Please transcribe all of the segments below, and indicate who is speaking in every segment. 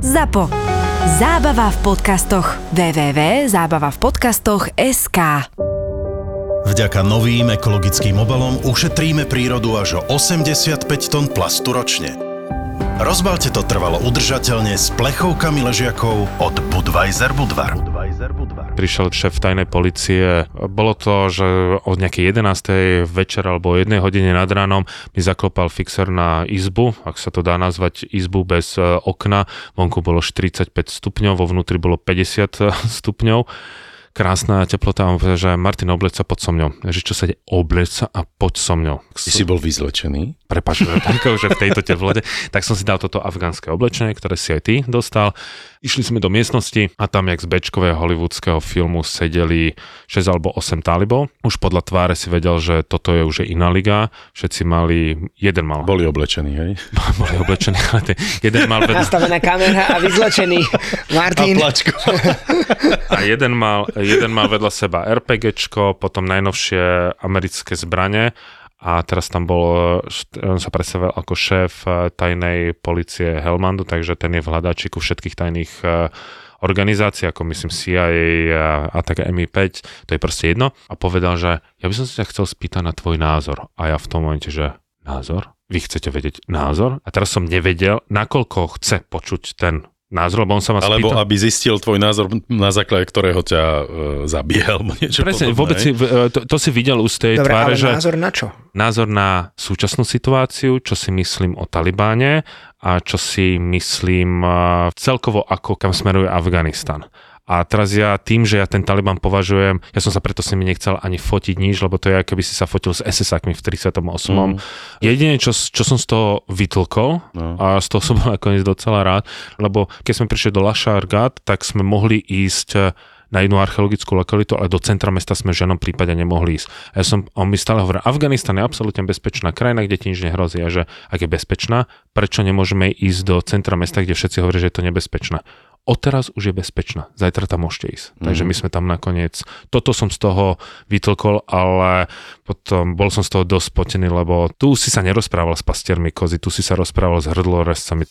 Speaker 1: ZAPO. Zábava v podcastoch. www.zábavavpodcastoch.sk
Speaker 2: Vďaka novým ekologickým obalom ušetríme prírodu až o 85 tón plastu ročne. Rozbalte to trvalo udržateľne s plechovkami ležiakov od Budweiser Budvar.
Speaker 3: Prišiel šéf tajnej policie. Bolo to, že od nejakej 11. večer alebo o 1 hodine nad ránom mi zaklopal fixer na izbu, ak sa to dá nazvať izbu bez e, okna. Vonku bolo 45 stupňov, vo vnútri bolo 50 stupňov krásna teplota a že Martin, obleč sa pod so mňou. Že čo sa ide, obleč sa a poď so mňou.
Speaker 4: Ty si bol vyzlečený?
Speaker 3: Prepač, že v tejto teplote. Tak som si dal toto afgánske oblečenie, ktoré si aj ty dostal. Išli sme do miestnosti a tam, jak z bečkového hollywoodského filmu sedeli 6 alebo 8 talibov. Už podľa tváre si vedel, že toto je už iná liga. Všetci mali, jeden mal.
Speaker 4: Boli oblečení, hej?
Speaker 3: Boli oblečení, ale ten, jeden mal
Speaker 5: Nastavená kamera a vyzlečený Martin.
Speaker 4: plačko.
Speaker 3: a jeden mal, jeden mal vedľa seba RPGčko, potom najnovšie americké zbranie a teraz tam bol, on sa predstavil ako šéf eh, tajnej policie Helmandu, takže ten je v hľadáčiku všetkých tajných eh, organizácií, ako myslím CIA a, a tak MI5, to je proste jedno. A povedal, že ja by som sa chcel spýtať na tvoj názor. A ja v tom momente, že názor? Vy chcete vedieť názor? A teraz som nevedel, nakoľko chce počuť ten názor, lebo on sa ma
Speaker 4: Alebo
Speaker 3: spýtal.
Speaker 4: aby zistil tvoj názor, na základe ktorého ťa e, zabije, alebo niečo
Speaker 3: Presne,
Speaker 4: podobné.
Speaker 3: vôbec si, v- to, to si videl už z tej
Speaker 5: Dobre,
Speaker 3: tváre,
Speaker 5: ale
Speaker 3: že
Speaker 5: názor na čo?
Speaker 3: názor na súčasnú situáciu, čo si myslím o Talibáne a čo si myslím uh, celkovo ako kam smeruje Afganistan. A teraz ja tým, že ja ten Taliban považujem, ja som sa preto s nimi nechcel ani fotiť nič, lebo to je ako by si sa fotil s SS-akmi v 38. Mm. Jedine, čo, čo som z toho vytlkol,
Speaker 4: No.
Speaker 3: a z toho som bol nakoniec docela rád, lebo keď sme prišli do Lašargat, tak sme mohli ísť eh, na jednu archeologickú lokalitu, ale do centra mesta sme v žiadnom prípade nemohli ísť. A ja som, on mi stále hovoril, Afganistan je absolútne bezpečná krajina, kde ti nič nehrozí. A že ak je bezpečná, prečo nemôžeme ísť do centra mesta, kde všetci hovoria, že je to nebezpečné. Odteraz už je bezpečná, zajtra tam môžete ísť. Takže my sme tam nakoniec, toto som z toho vytlkol, ale potom bol som z toho dosť spotený, lebo tu si sa nerozprával s pastiermi kozy, tu si sa rozprával s hrdlorezcami.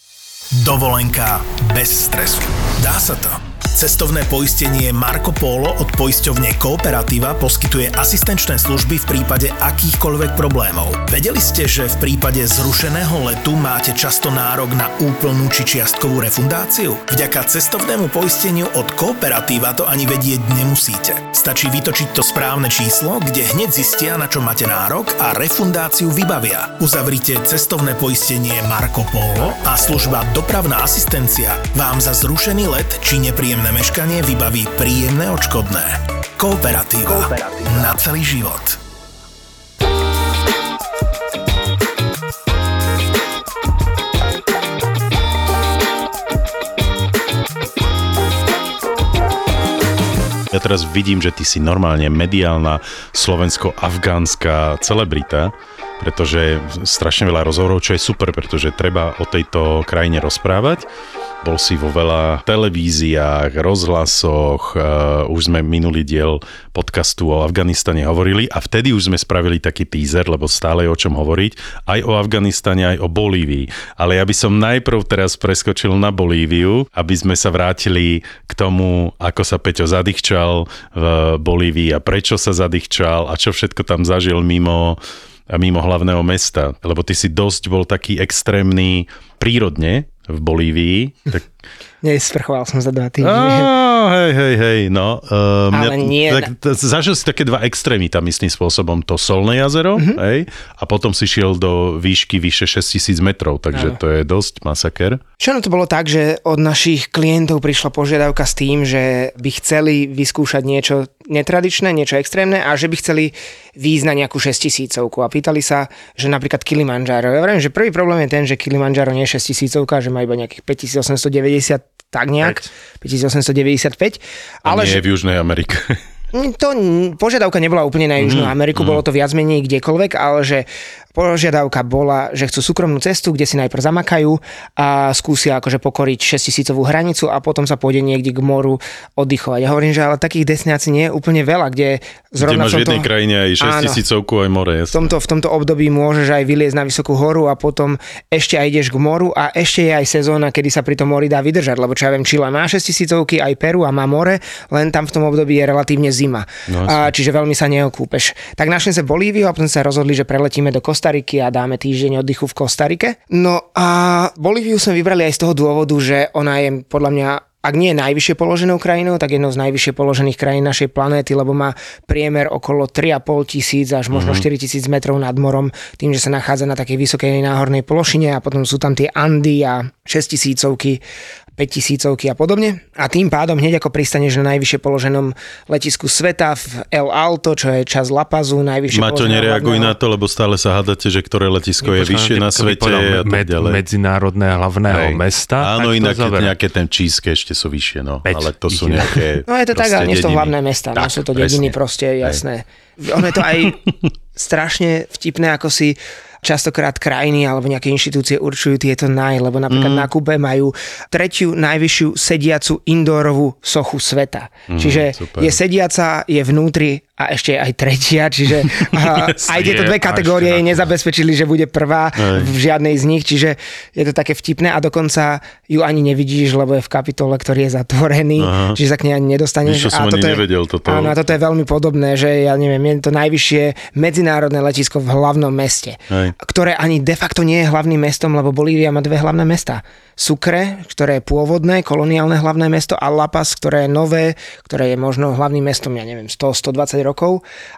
Speaker 6: Dovolenka bez stresu. Dá sa to. Cestovné poistenie Marco Polo od poisťovne Kooperativa poskytuje asistenčné služby v prípade akýchkoľvek problémov. Vedeli ste, že v prípade zrušeného letu máte často nárok na úplnú či čiastkovú refundáciu? Vďaka cestovnému poisteniu od Kooperativa to ani vedieť nemusíte. Stačí vytočiť to správne číslo, kde hneď zistia, na čo máte nárok a refundáciu vybavia. Uzavrite cestovné poistenie Marco Polo a služba Dopravná asistencia vám za zrušený let či nepríjemné meškanie vybaví príjemné odškodné. Kooperatíva. Na celý život.
Speaker 4: Ja teraz vidím, že ty si normálne mediálna slovensko-afgánska celebrita, pretože strašne veľa rozhovorov, čo je super, pretože treba o tejto krajine rozprávať. Bol si vo veľa televíziách, rozhlasoch, uh, už sme minulý diel podcastu o Afganistane hovorili a vtedy už sme spravili taký teaser, lebo stále je o čom hovoriť, aj o Afganistane, aj o Bolívii. Ale ja by som najprv teraz preskočil na Bolíviu, aby sme sa vrátili k tomu, ako sa Peťo zadýchčal v Bolívii a prečo sa zadýchčal a čo všetko tam zažil mimo mimo hlavného mesta, lebo ty si dosť bol taký extrémny prírodne v Bolívii. Tak...
Speaker 5: Nesprchoval som za dva týždne.
Speaker 4: Á, hej, hej, hej, no. Uh,
Speaker 5: Ale nie
Speaker 4: Tak, t- zažil si také dva extrémy tam istým spôsobom. To Solné jazero,
Speaker 5: Mhm.
Speaker 4: hej, a potom si šiel do výšky vyše 6000 metrov, takže
Speaker 5: Áno.
Speaker 4: to je dosť masaker.
Speaker 5: Čo no to bolo tak, že od našich klientov prišla požiadavka s tým, že by chceli vyskúšať niečo netradičné, niečo extrémne a že by chceli výjsť na nejakú 6000 a pýtali sa, že napríklad Kilimanjaro. Ja viem, že prvý problém je ten, že Kilimanjaro nie je 6000, že má iba nejakých 5890 tak nejak, 5895,
Speaker 4: Ale nie
Speaker 5: že,
Speaker 4: v Južnej Amerike.
Speaker 5: To n- požiadavka nebola úplne na Južnú
Speaker 4: Mhm,
Speaker 5: Ameriku, bolo to viac menej kdekoľvek, ale že požiadavka bola, že chcú súkromnú cestu, kde si najprv zamakajú a skúsia akože pokoriť 6000 hranicu a potom sa pôjde niekde k moru oddychovať. Ja hovorím, že ale takých destinácií nie je úplne veľa, kde
Speaker 4: Kde
Speaker 5: zrovna
Speaker 4: máš v jednej krajine aj 6
Speaker 5: Áno.
Speaker 4: tisícovku, aj more,
Speaker 5: v tomto, v tomto období môžeš aj vyliezť na vysokú horu a potom ešte aj ideš k moru a ešte je aj sezóna, kedy sa pri tom mori dá vydržať, lebo čo ja viem, Chile má 6 tisícovky, aj Peru a má more, len tam v tom období je relatívne zima.
Speaker 4: No,
Speaker 5: a, čiže veľmi sa neokúpeš. Tak našli sme Bolíviu a potom sa rozhodli, že preletíme do Kostariky a dáme týždeň oddychu v Kostarike. No a Bolíviu sme vybrali aj z toho dôvodu, že ona je podľa mňa ak nie je najvyššie položenou krajinou, tak jednou z najvyššie položených krajín našej planéty, lebo má priemer okolo 3,5 tisíc až možno
Speaker 4: Mhm.
Speaker 5: 4 tisíc metrov nad morom, tým, že sa nachádza na takej vysokej náhornej plošine a potom sú tam tie Andy a 6 tisícovky 5 tisícovky a podobne. A tým pádom hneď ako pristaneš na najvyššie položenom letisku sveta v El Alto, čo je čas La Pazu, najvyššie
Speaker 4: Maťo, nereaguj
Speaker 5: hlavného-
Speaker 4: na to, lebo stále sa hádate, že ktoré letisko je vyššie na svete
Speaker 3: povedal
Speaker 4: a tak
Speaker 3: med-
Speaker 4: ďalej.
Speaker 3: Medzinárodné hlavného
Speaker 4: Hej.
Speaker 3: mesta.
Speaker 4: Áno, inak nejaké ten číske ešte sú vyššie, no.
Speaker 3: Päť
Speaker 4: Ale to sú
Speaker 3: ide.
Speaker 4: nejaké
Speaker 5: No je to tak, ale nie sú hlavné mesta, no
Speaker 4: Tak,
Speaker 5: sú to dediny
Speaker 4: presne.
Speaker 5: proste, jasné. Ono je to aj strašne vtipné, ako si častokrát krajiny alebo nejaké inštitúcie určujú tieto naj, lebo napríklad mm. na Kube majú tretiu najvyššiu sediacu indoorovú sochu sveta. Mm, Čiže
Speaker 4: super.
Speaker 5: je sediaca, je vnútri a ešte aj tretia, čiže a, aj tieto dve kategórie jej nezabezpečili, že bude prvá v žiadnej z nich, čiže je to také vtipné a dokonca ju ani nevidíš, lebo je v kapitole, ktorý je zatvorený,
Speaker 4: Aha.
Speaker 5: čiže sa k nej ani
Speaker 4: Víš,
Speaker 5: nedostaneš.
Speaker 4: som
Speaker 5: a
Speaker 4: ani
Speaker 5: toto je,
Speaker 4: nevedel toto.
Speaker 5: Áno, a toto je veľmi podobné, že ja neviem, je to najvyššie medzinárodné letisko v hlavnom meste,
Speaker 4: Hej.
Speaker 5: ktoré ani de facto nie je hlavným mestom, lebo Bolívia má dve hlavné mesta. Sucre, ktoré je pôvodné, koloniálne hlavné mesto a La Paz, ktoré je nové, ktoré je možno hlavným mestom, ja neviem, 100-120 rokov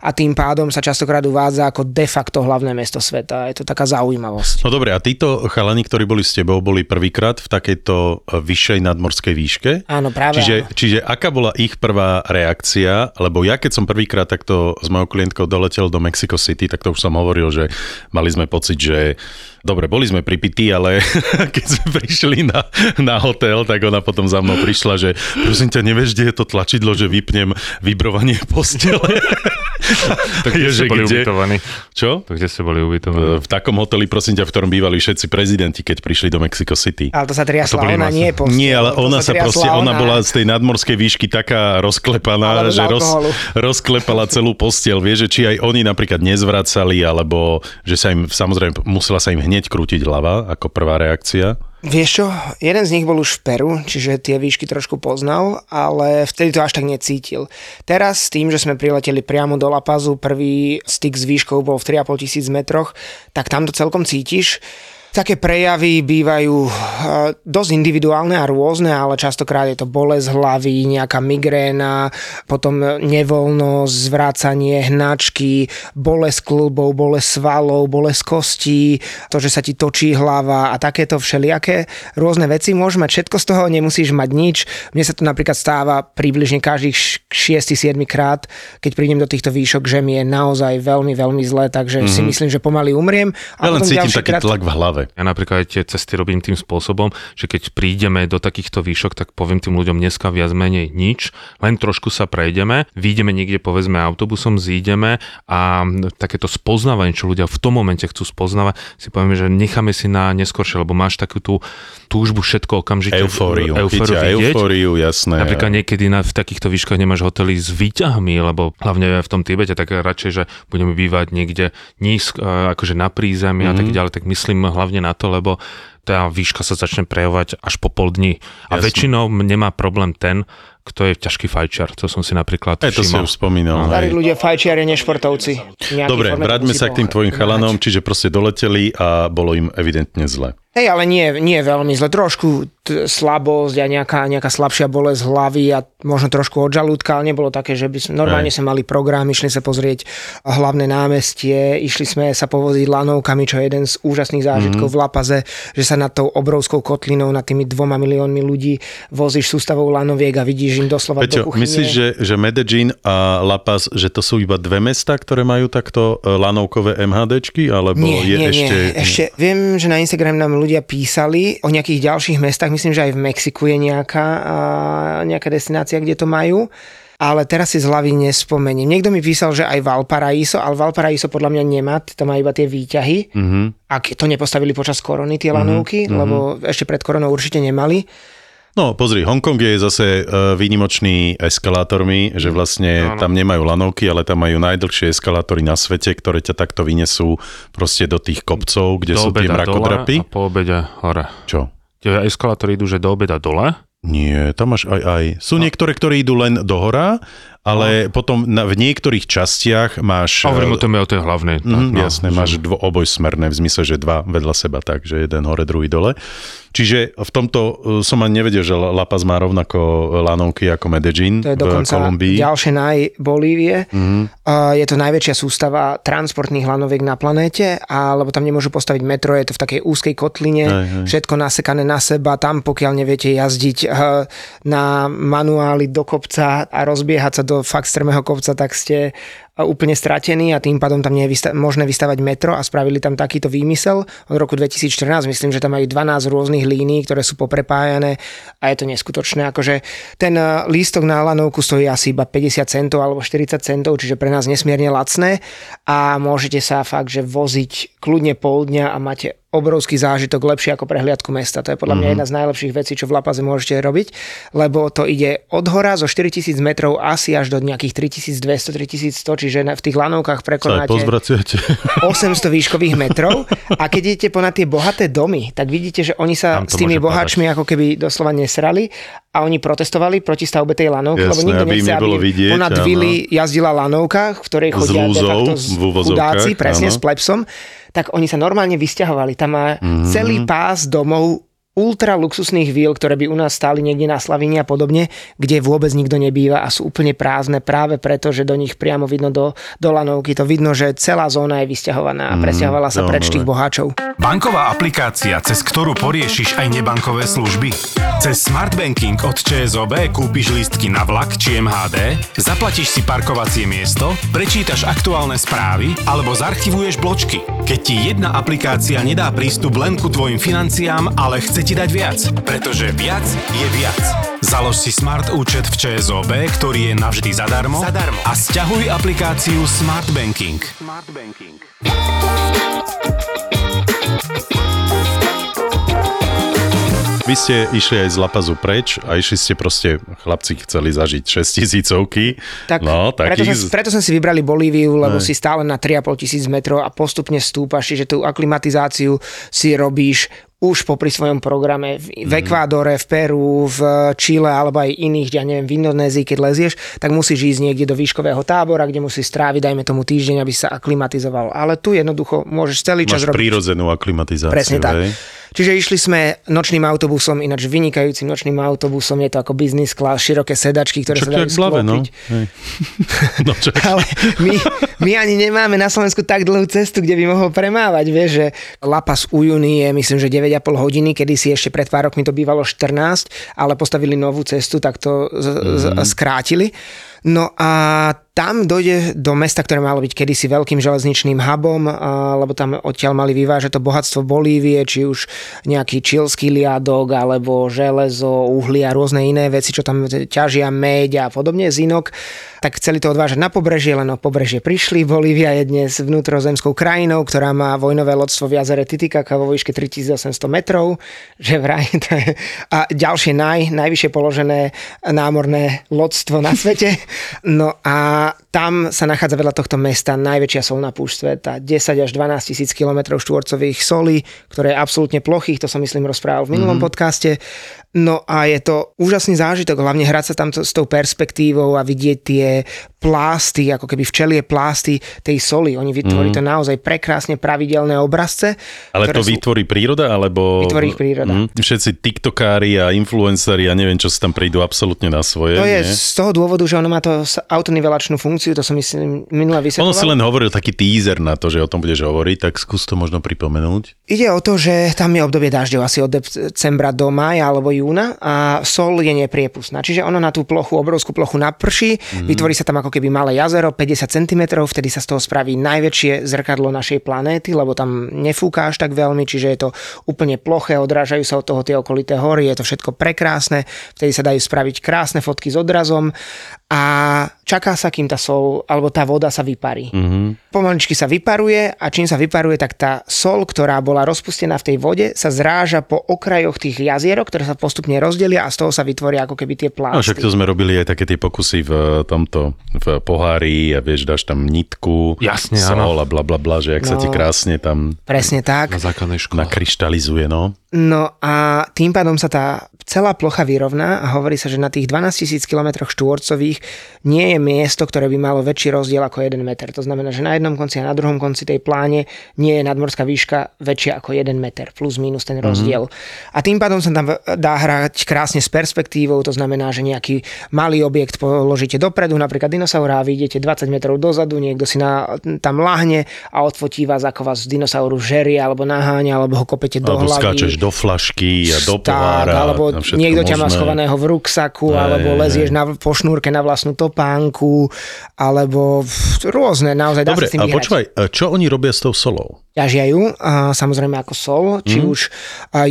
Speaker 5: a tým pádom sa častokrát uvádza ako de facto hlavné mesto sveta. Je to taká zaujímavosť.
Speaker 4: No dobre, a títo chalani, ktorí boli s tebou, boli prvýkrát v takejto e, vyššej nadmorskej výške?
Speaker 5: Áno, práve
Speaker 4: Čiže,
Speaker 5: áno.
Speaker 4: čiže aká bola ich prvá reakcia? Lebo ja keď som prvýkrát takto s mojou klientkou doletel do Mexico City, tak to už som hovoril, že mali sme pocit, že dobre, boli sme pripití, ale keď sme prišli na, na hotel, tak ona potom za mnou prišla, že prosím ťa, nevieš, kde je to tlačidlo, že vypnem vibrovanie postele?
Speaker 3: Tak kde ste boli ubytovaní?
Speaker 4: Čo?
Speaker 3: Tak kde ste boli ubytovaní?
Speaker 4: V takom hoteli, prosím ťa, v ktorom bývali všetci prezidenti, keď prišli do Mexico City.
Speaker 5: Ale to sa triasla,
Speaker 3: boli
Speaker 5: ona nie je posteľ,
Speaker 4: Nie, ale
Speaker 5: to
Speaker 4: ona sa proste, ona bola z tej nadmorskej výšky taká rozklepaná, že roz, rozklepala celú postiel. Vieš, že či aj oni napríklad nezvracali, alebo že sa im, samozrejme, musela sa im hneď krútiť hlava, ako prvá reakcia.
Speaker 5: Vieš čo, jeden z nich bol už v Peru, čiže tie výšky trošku poznal, ale vtedy to až tak necítil. Teraz s tým, že sme prileteli priamo do La Pazu, prvý styk s výškou bol v 3,5 tisíc metroch, tak tam to celkom cítiš. Také prejavy bývajú eh, dosť individuálne a rôzne, ale častokrát je to bolesť hlavy, nejaká migréna, potom nevoľnosť, zvrácanie hnačky, bolesť klubov, bolesť svalov, bolesť kostí, to, že sa ti točí hlava a takéto všelijaké rôzne veci. Môžeš mať všetko z toho, nemusíš mať nič. Mne sa to napríklad stáva približne každých 6-7 krát, keď prídem do týchto výšok, že mi je naozaj veľmi, veľmi zle, takže mm-hmm. si myslím, že pomaly umriem.
Speaker 4: Ja len cítim taký
Speaker 5: krát-
Speaker 4: tlak v hlave.
Speaker 3: Ja napríklad aj tie cesty robím tým spôsobom, že keď prídeme do takýchto výšok, tak poviem tým ľuďom dneska viac menej nič, len trošku sa prejdeme, výjdeme niekde povedzme autobusom, zídeme a takéto spoznávanie, čo ľudia v tom momente chcú spoznávať, si povieme, že necháme si na neskôršie, lebo máš takú tú túžbu všetko okamžite
Speaker 4: Eufóriu.
Speaker 3: eufóriu vidieť.
Speaker 4: eufóriu, jasné.
Speaker 3: Napríklad niekedy na, v takýchto výškach nemáš hotely s výťahmi, lebo hlavne v tom Tibete, tak radšej, že budeme bývať niekde nízko, e, akože na prízemí mm-hmm. a tak
Speaker 4: Mhm.
Speaker 3: ďalej, tak myslím hlavne na to, lebo tá výška sa začne prejavovať až po pol dní. A
Speaker 4: Jasne.
Speaker 3: väčšinou nemá problém ten, kto je ťažký fajčiar. To som si napríklad
Speaker 4: Aj to si
Speaker 3: všimol.
Speaker 4: už spomínal.
Speaker 5: Starí
Speaker 4: hej.
Speaker 5: ľudia fajčiari, nešportovci.
Speaker 4: Dobre, vráťme sa k tým tvojim chalanom, čiže proste doleteli a bolo im evidentne zle.
Speaker 5: Hej, ale nie, nie veľmi zle. Trošku t- slabosť a nejaká, nejaká slabšia bolesť hlavy a možno trošku od žalúdka, ale nebolo také, že by sme, normálne
Speaker 4: Hej.
Speaker 5: sme mali program, išli sa pozrieť hlavné námestie, išli sme sa povoziť lanovkami, čo je jeden z úžasných zážitkov
Speaker 4: Mhm.
Speaker 5: mm-hmm. v Lapaze, že sa nad tou obrovskou kotlinou, nad tými dvoma miliónmi ľudí vozíš sústavou lanoviek a vidíš im doslova
Speaker 4: Peťo,
Speaker 5: do kuchyne.
Speaker 4: myslíš, že, že Medellín a La Paz, že to sú iba dve mesta, ktoré majú takto e, lanovkové MHDčky, alebo
Speaker 5: Nie,
Speaker 4: je
Speaker 5: nie,
Speaker 4: ešte...
Speaker 5: nie. Ešte viem, že na Instagram nám ľudia písali o nejakých ďalších mestách. Myslím, že aj v Mexiku je nejaká, nejaká destinácia, kde to majú. ale teraz si z hlavy nespomeniem. Niekto mi písal, že aj Valparaiso, ale Valparaiso podľa mňa nemá, to má iba tie výťahy. Mm-hmm. Ak to nepostavili počas korony tie lanovky, mm-hmm. lebo ešte pred koronou určite nemali.
Speaker 4: No pozri, Hongkong je zase uh, výnimočný eskalátormi, že vlastne no, no. tam nemajú lanovky, ale tam majú najdlhšie eskalátory na svete, ktoré ťa takto vynesú proste do tých kopcov, kde
Speaker 3: do
Speaker 4: sú tie mrakodrapy.
Speaker 3: Dole a po obede hore.
Speaker 4: Čo?
Speaker 3: Tie eskalátory idú, že do obeda dole
Speaker 4: nie, tam máš aj aj. Sú no. niektoré, ktoré idú len do hora, ale no. potom na, v niektorých častiach máš...
Speaker 3: Hovorím o tom o tej hlavnej.
Speaker 4: Mm, no, jasné, že... máš dvo, obojsmerné, v zmysle, že dva vedľa seba, tak, že jeden hore, druhý dole. Čiže v tomto uh, som ani nevedel, že La Paz má rovnako lanovky ako Medellín
Speaker 5: to je
Speaker 4: v Kolumbii.
Speaker 5: ďalšie naj Bolívie. Mm-hmm. Je to najväčšia sústava transportných lanoviek na planéte, alebo tam nemôžu postaviť metro, je to v takej úzkej kotline, aj, aj. všetko nasekané na seba, tam pokiaľ neviete jazdiť uh, na manuáli do kopca a rozbiehať sa do fakt strmého kopca, tak ste úplne stratený a tým pádom tam nie je vysta- možné vystavať metro a spravili tam takýto výmysel od roku 2014. Myslím, že tam majú 12 rôznych línií, ktoré sú poprepájané a je to neskutočné. Akože ten eh, lístok na lanovku stojí asi iba 50 centov alebo 40 centov, čiže pre nás nesmierne lacné a môžete sa fakt, že voziť kľudne pol dňa a máte obrovský zážitok, lepšie ako prehliadku mesta. To je podľa mňa mm-hmm. jedna z najlepších vecí, čo v Lapaze môžete robiť, lebo to ide od hora zo 4000 metrov asi až do nejakých 3200-3100, čiže v tých lanovkách prekonáte 800 výškových metrov a keď idete ponad tie bohaté domy, tak vidíte, že oni sa s tými boháčmi ako keby doslova nesrali a oni protestovali proti stavbe tej lanovky, Jasné, lebo nikto nechce, aby vidieť, ponad vily jazdila lanovka, v ktorej chodia de facto chudáci, presne áno. s plepsom tak oni sa normálne vysťahovali. Tam má mm-hmm. celý pás domov ultra luxusných víl, ktoré by u nás stáli niekde na Slavini a podobne, kde vôbec nikto nebýva a sú úplne prázdne práve preto, že do nich priamo vidno do, do lanovky. To vidno, že celá zóna je vysťahovaná a mm, presťahovala sa preč tých boháčov.
Speaker 6: Banková aplikácia, cez ktorú poriešiš aj nebankové služby. Cez Smart Banking od ČSOB kúpiš lístky na vlak či MHD, zaplatíš si parkovacie miesto, prečítaš aktuálne správy alebo zarchivuješ bločky. Keď ti jedna aplikácia nedá prístup len ku tvojim financiám, ale chce chce ti dať viac, pretože viac je viac. Založ si Smart účet v ČSOB, ktorý je navždy zadarmo, zadarmo. a stiahuj aplikáciu Smart Banking. Smart Banking.
Speaker 4: Vy ste išli aj z Lapazu preč a išli ste proste, chlapci chceli zažiť 6 tisícovky.
Speaker 5: Tak, no, preto, som, preto som si vybrali Bolíviu, lebo Aj. si stále na 3,5 tisíc metrov a postupne stúpaš, že tú aklimatizáciu si robíš už popri svojom programe v, v mhm. Ekvádore, v Peru, v Čile alebo aj iných, ja neviem, v Indonézii, keď lezieš, tak musíš ísť niekde do výškového tábora, kde musíš stráviť, dajme tomu týždeň, aby sa aklimatizoval. Ale tu jednoducho môžeš celý čas
Speaker 4: Máš
Speaker 5: robiť.
Speaker 4: prírodzenú aklimatizáciu.
Speaker 5: Presne tak.
Speaker 4: Hej?
Speaker 5: Čiže išli sme nočným autobusom, ináč vynikajúcim nočným autobusom, je to ako business class, široké sedačky, ktoré
Speaker 4: čo
Speaker 5: sa dajú
Speaker 4: sklopiť. No?
Speaker 5: no Ale my, my ani nemáme na Slovensku tak dlhú cestu, kde by mohol premávať. Vieš, že Lapas u Juni je myslím, že 9,5 hodiny, kedy si ešte pred pár rokmi to bývalo 14, ale postavili novú cestu, tak to z- z- mhm. skrátili. No a tam dojde do mesta, ktoré malo byť kedysi veľkým železničným hubom, lebo tam odtiaľ mali vyvážať to bohatstvo Bolívie, či už nejaký čilský liadok, alebo železo, uhlie a rôzne iné veci, čo tam ťažia, meď a podobne, zinok tak chceli to odvážať na pobrežie, len o pobrežie prišli. Bolívia je dnes vnútrozemskou krajinou, ktorá má vojnové lodstvo v jazere Titicaca vo výške 3800 metrov, že vraj a ďalšie naj, najvyššie položené námorné lodstvo na svete. No a tam sa nachádza vedľa tohto mesta najväčšia solná púšť sveta, 10 až 12 tisíc km štvorcových solí, ktoré je absolútne plochých, to som myslím rozprával v minulom mm-hmm. podcaste. No a je to úžasný zážitok, hlavne hrať sa tam to, s tou perspektívou a vidieť tie plásty, ako keby včelie plásty tej soli. Oni vytvorí mm. to naozaj prekrásne pravidelné obrazce.
Speaker 4: Ale to vytvorí príroda, alebo...
Speaker 5: Vytvorí ich príroda. Mm,
Speaker 4: všetci tiktokári a influenceri a neviem, čo si tam prídu absolútne na svoje.
Speaker 5: To je nie? z toho dôvodu, že ono má to autonivelačnú funkciu to som myslím minule
Speaker 4: Ono
Speaker 5: vysvetloval.
Speaker 4: si len hovoril taký teaser na to, že o tom budeš hovoriť, tak skús to možno pripomenúť.
Speaker 5: Ide o to, že tam je obdobie dažďov asi od decembra do mája alebo júna a sol je nepriepustná. Čiže ono na tú plochu, obrovskú plochu naprší, mm-hmm. vytvorí sa tam ako keby malé jazero, 50 cm, vtedy sa z toho spraví najväčšie zrkadlo našej planéty, lebo tam nefúka až tak veľmi, čiže je to úplne ploché, odrážajú sa od toho tie okolité hory, je to všetko prekrásne, vtedy sa dajú spraviť krásne fotky s odrazom a čaká sa, kým tá sol alebo tá voda sa vyparí. Mm-hmm. Pomaličky sa vyparuje a čím sa vyparuje, tak tá sol, ktorá bola rozpustená v tej vode, sa zráža po okrajoch tých jazierok, ktoré sa postupne rozdelia a z toho sa vytvoria ako keby tie
Speaker 4: No
Speaker 5: plásty.
Speaker 4: však to sme robili aj také tie pokusy v tomto, v pohári a vieš, dáš tam nitku,
Speaker 3: Jasne,
Speaker 4: sol a bla bla bla, že jak sa
Speaker 5: No.
Speaker 4: ti krásne tam
Speaker 5: Presne tak.
Speaker 3: Na základnej škole.
Speaker 4: nakryštalizuje, no.
Speaker 5: No a tým pádom sa tá celá plocha vyrovná a hovorí sa, že na tých 12 000 km štvorcových nie je miesto, ktoré by malo väčší rozdiel ako 1 meter. To znamená, že na jednom konci a na druhom konci tej pláne nie je nadmorská výška väčšia ako 1 meter, plus minus ten rozdiel. A tým pádom sa tam dá hrať krásne s perspektívou, to znamená, že nejaký malý objekt položíte dopredu, napríklad dinosaura a vy idete 20 metrov dozadu, niekto si na, tam lahne a odfotí vás, ako vás dinosauru žerie alebo naháňa, alebo ho kopete do
Speaker 4: Alebo
Speaker 5: hlavy.
Speaker 4: skáčeš do flašky a do pohára.
Speaker 5: alebo niekto ťa má schovaného v ruksaku,
Speaker 4: Hej,
Speaker 5: alebo lezieš na, po šnúrke na vlastnú topánku, alebo rôzne, naozaj dá
Speaker 4: Dobre,
Speaker 5: sa s tým vyhrať.
Speaker 4: počúvaj, e, čo oni robia s tou solou?
Speaker 5: Ťažia ju, a samozrejme ako sol, či
Speaker 4: Mhm.
Speaker 5: už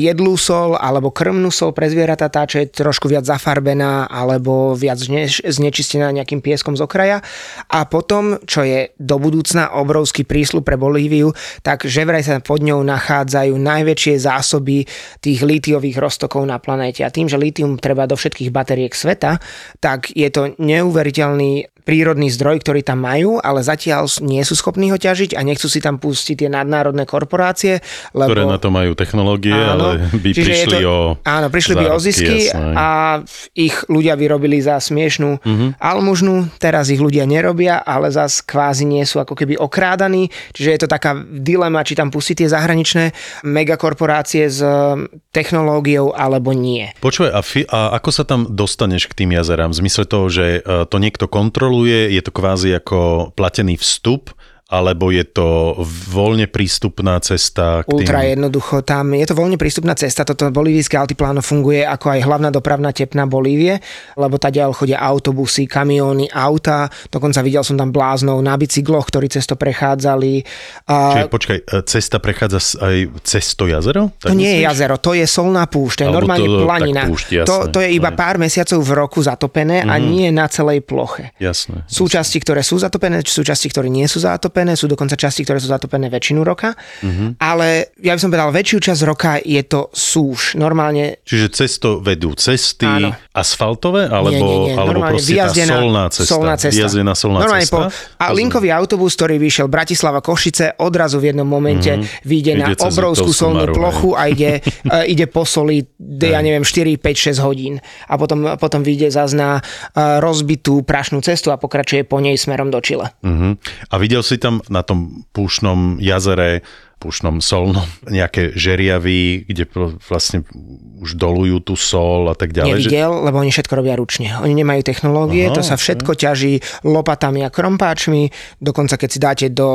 Speaker 5: jedlú sol, alebo krmnú sol pre zvieratá, tá, čo je trošku viac zafarbená, alebo viac zne- znečistená nejakým pieskom z okraja. A potom, čo je do budúcna obrovský prísľub pre Bolíviu, tak že vraj sa pod ňou nachádzajú najväčšie zásoby tých lítiových roztokov na planéte. A tým, že lítium treba do všetkých batériek sveta, tak je to neuveriteľný prírodný zdroj, ktorý tam majú, ale zatiaľ nie sú schopní ho ťažiť a nechcú si tam pustiť tie nadnárodné korporácie, lebo...
Speaker 4: Ktoré na to majú technológie, ale by prišli
Speaker 5: to,
Speaker 4: o
Speaker 5: Áno, prišli by o
Speaker 4: zárobky,
Speaker 5: zisky
Speaker 4: jasné.
Speaker 5: a ich ľudia vyrobili za smiešnú
Speaker 4: Mhm.
Speaker 5: almužnu, teraz ich ľudia nerobia, ale zas kvázi nie sú ako keby okrádaní, čiže je to taká dilema, či tam pustiť tie zahraničné megakorporácie s um, technológiou alebo nie.
Speaker 4: Počúvaj, a, fi- a ako sa tam dostaneš k tým jazerám? V zmysle toho, že e, to niekto kontroluje, je to kvázi ako platený vstup, alebo je to voľne prístupná cesta k tým...
Speaker 5: Ultra jednoducho, tam je to voľne prístupná cesta, toto bolívijské altipláno funguje ako aj hlavná dopravná tepna Bolívie, lebo ďal chodia autobusy, kamióny, auta, dokonca videl som tam bláznov na bicykloch, ktorí cez to prechádzali.
Speaker 4: Čiže počkaj, e, cesta prechádza aj cez to jazero?
Speaker 5: to nie je jazero, to je solná púšť, to je normálne
Speaker 4: to- tak
Speaker 5: planina.
Speaker 4: púšť, jasné,
Speaker 5: to, to je iba
Speaker 4: hej.
Speaker 5: pár mesiacov v roku zatopené a nie na celej ploche.
Speaker 4: Jasné.
Speaker 5: Sú časti, ktoré sú zatopené, sú časti, ktoré nie sú zatopené, sú dokonca časti, ktoré sú zatopené väčšinu roka,
Speaker 4: Mhm.
Speaker 5: ale ja by som povedal, väčšiu časť roka je to súš. Normálne
Speaker 4: Čiže cez to vedú cesty
Speaker 5: Áno.
Speaker 4: asfaltové, alebo,
Speaker 5: nie, nie, nie.
Speaker 4: alebo proste tá
Speaker 5: vyjazdená
Speaker 4: solná cesta?
Speaker 5: Solná cesta.
Speaker 4: Vyjazdená solná
Speaker 5: Normálne
Speaker 4: cesta?
Speaker 5: Po, a linkový autobus, ktorý vyšiel Bratislava Košice, odrazu v jednom momente mm-hmm. vyjde na obrovskú solnú plochu a ide, e, ide po soli, de, ja neviem, 4, 5, 6 hodín. A potom, potom vyjde zase na e, rozbitú prašnú cestu a pokračuje po nej smerom do Čile.
Speaker 4: Uh-huh. A videl si tam na tom púšnom jazere, púšnom solnom, nejaké žeriavy, kde vlastne už dolujú tú sol a tak ďalej? Že...
Speaker 5: Nevidel, lebo oni všetko robia ručne. Oni nemajú technológie,
Speaker 4: Aha,
Speaker 5: to sa všetko ťaží lopatami a krompáčmi, dokonca keď si dáte do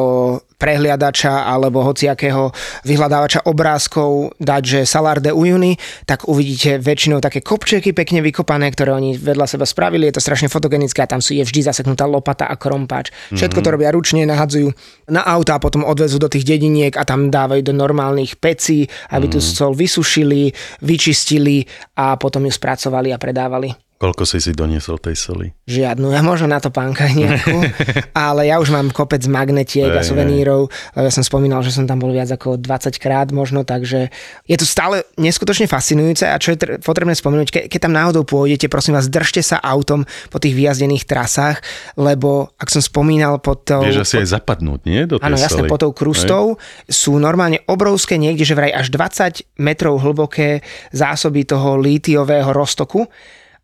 Speaker 5: prehliadača alebo hociakého vyhľadávača obrázkov dať, že Salar de Uyuni, tak uvidíte väčšinou také kopčeky pekne vykopané, ktoré oni vedľa seba spravili, je to strašne fotogenické a tam sú je vždy zaseknutá lopata a krompáč. Všetko to robia ručne, nahadzujú na auta a potom odvezú do tých dediniek a tam dávajú do normálnych pecí, aby tú sol vysušili, vyčistili a potom ju spracovali a predávali.
Speaker 4: Koľko si si doniesol tej soli?
Speaker 5: Žiadnu, ja možno na to pánka nejakú, ale ja už mám kopec magnetiek a suvenírov, lebo ja som spomínal, že som tam bol viac ako 20 krát možno, takže je to stále neskutočne fascinujúce a čo je tr- potrebné spomenúť, ke- keď tam náhodou pôjdete, prosím vás, držte sa autom po tých vyjazdených trasách, lebo ak som spomínal pod tou...
Speaker 4: Vieš asi aj zapadnúť, nie? Do tej
Speaker 5: Áno, jasne, pod tou krustou sú normálne obrovské, niekde, že vraj až 20 metrov hlboké zásoby toho lítiového roztoku.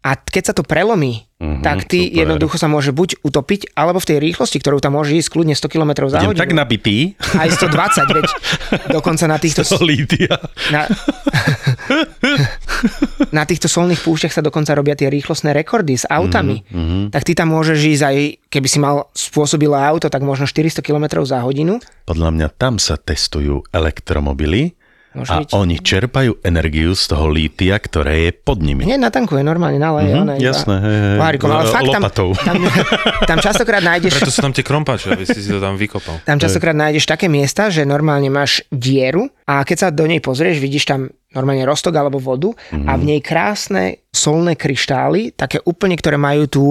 Speaker 5: A keď sa to prelomí,
Speaker 4: Mhm,
Speaker 5: tak ty
Speaker 4: super.
Speaker 5: jednoducho sa môže buď utopiť, alebo v tej rýchlosti, ktorú tam môže ísť kľudne 100 km za hodinu.
Speaker 4: tak nabitý.
Speaker 5: Aj 120, veď dokonca na týchto...
Speaker 4: To Lídia.
Speaker 5: Na, na týchto solných púšťach sa dokonca robia tie rýchlostné rekordy s autami. Mm-hmm. Tak ty tam môžeš ísť aj, keby si mal spôsobilé auto, tak možno 400 km za hodinu.
Speaker 4: Podľa mňa tam sa testujú elektromobily
Speaker 5: Môže
Speaker 4: a
Speaker 5: byť.
Speaker 4: oni čerpajú energiu z toho lítia, ktoré je pod nimi.
Speaker 5: Nie, natankuje normálne, naleje.
Speaker 4: Mhm,
Speaker 5: ona iba
Speaker 4: jasné, hej, hej.
Speaker 5: pohárikom, ale fakt tam,
Speaker 4: lopatou.
Speaker 5: tam, tam častokrát nájdeš
Speaker 3: Preto sú tam tie krompače, aby si si to tam vykopal.
Speaker 5: Tam častokrát nájdeš také miesta, že normálne máš dieru a keď sa do nej pozrieš, vidíš tam normálne roztok alebo vodu mm-hmm. a v nej krásne solné kryštály, také úplne, ktoré majú tú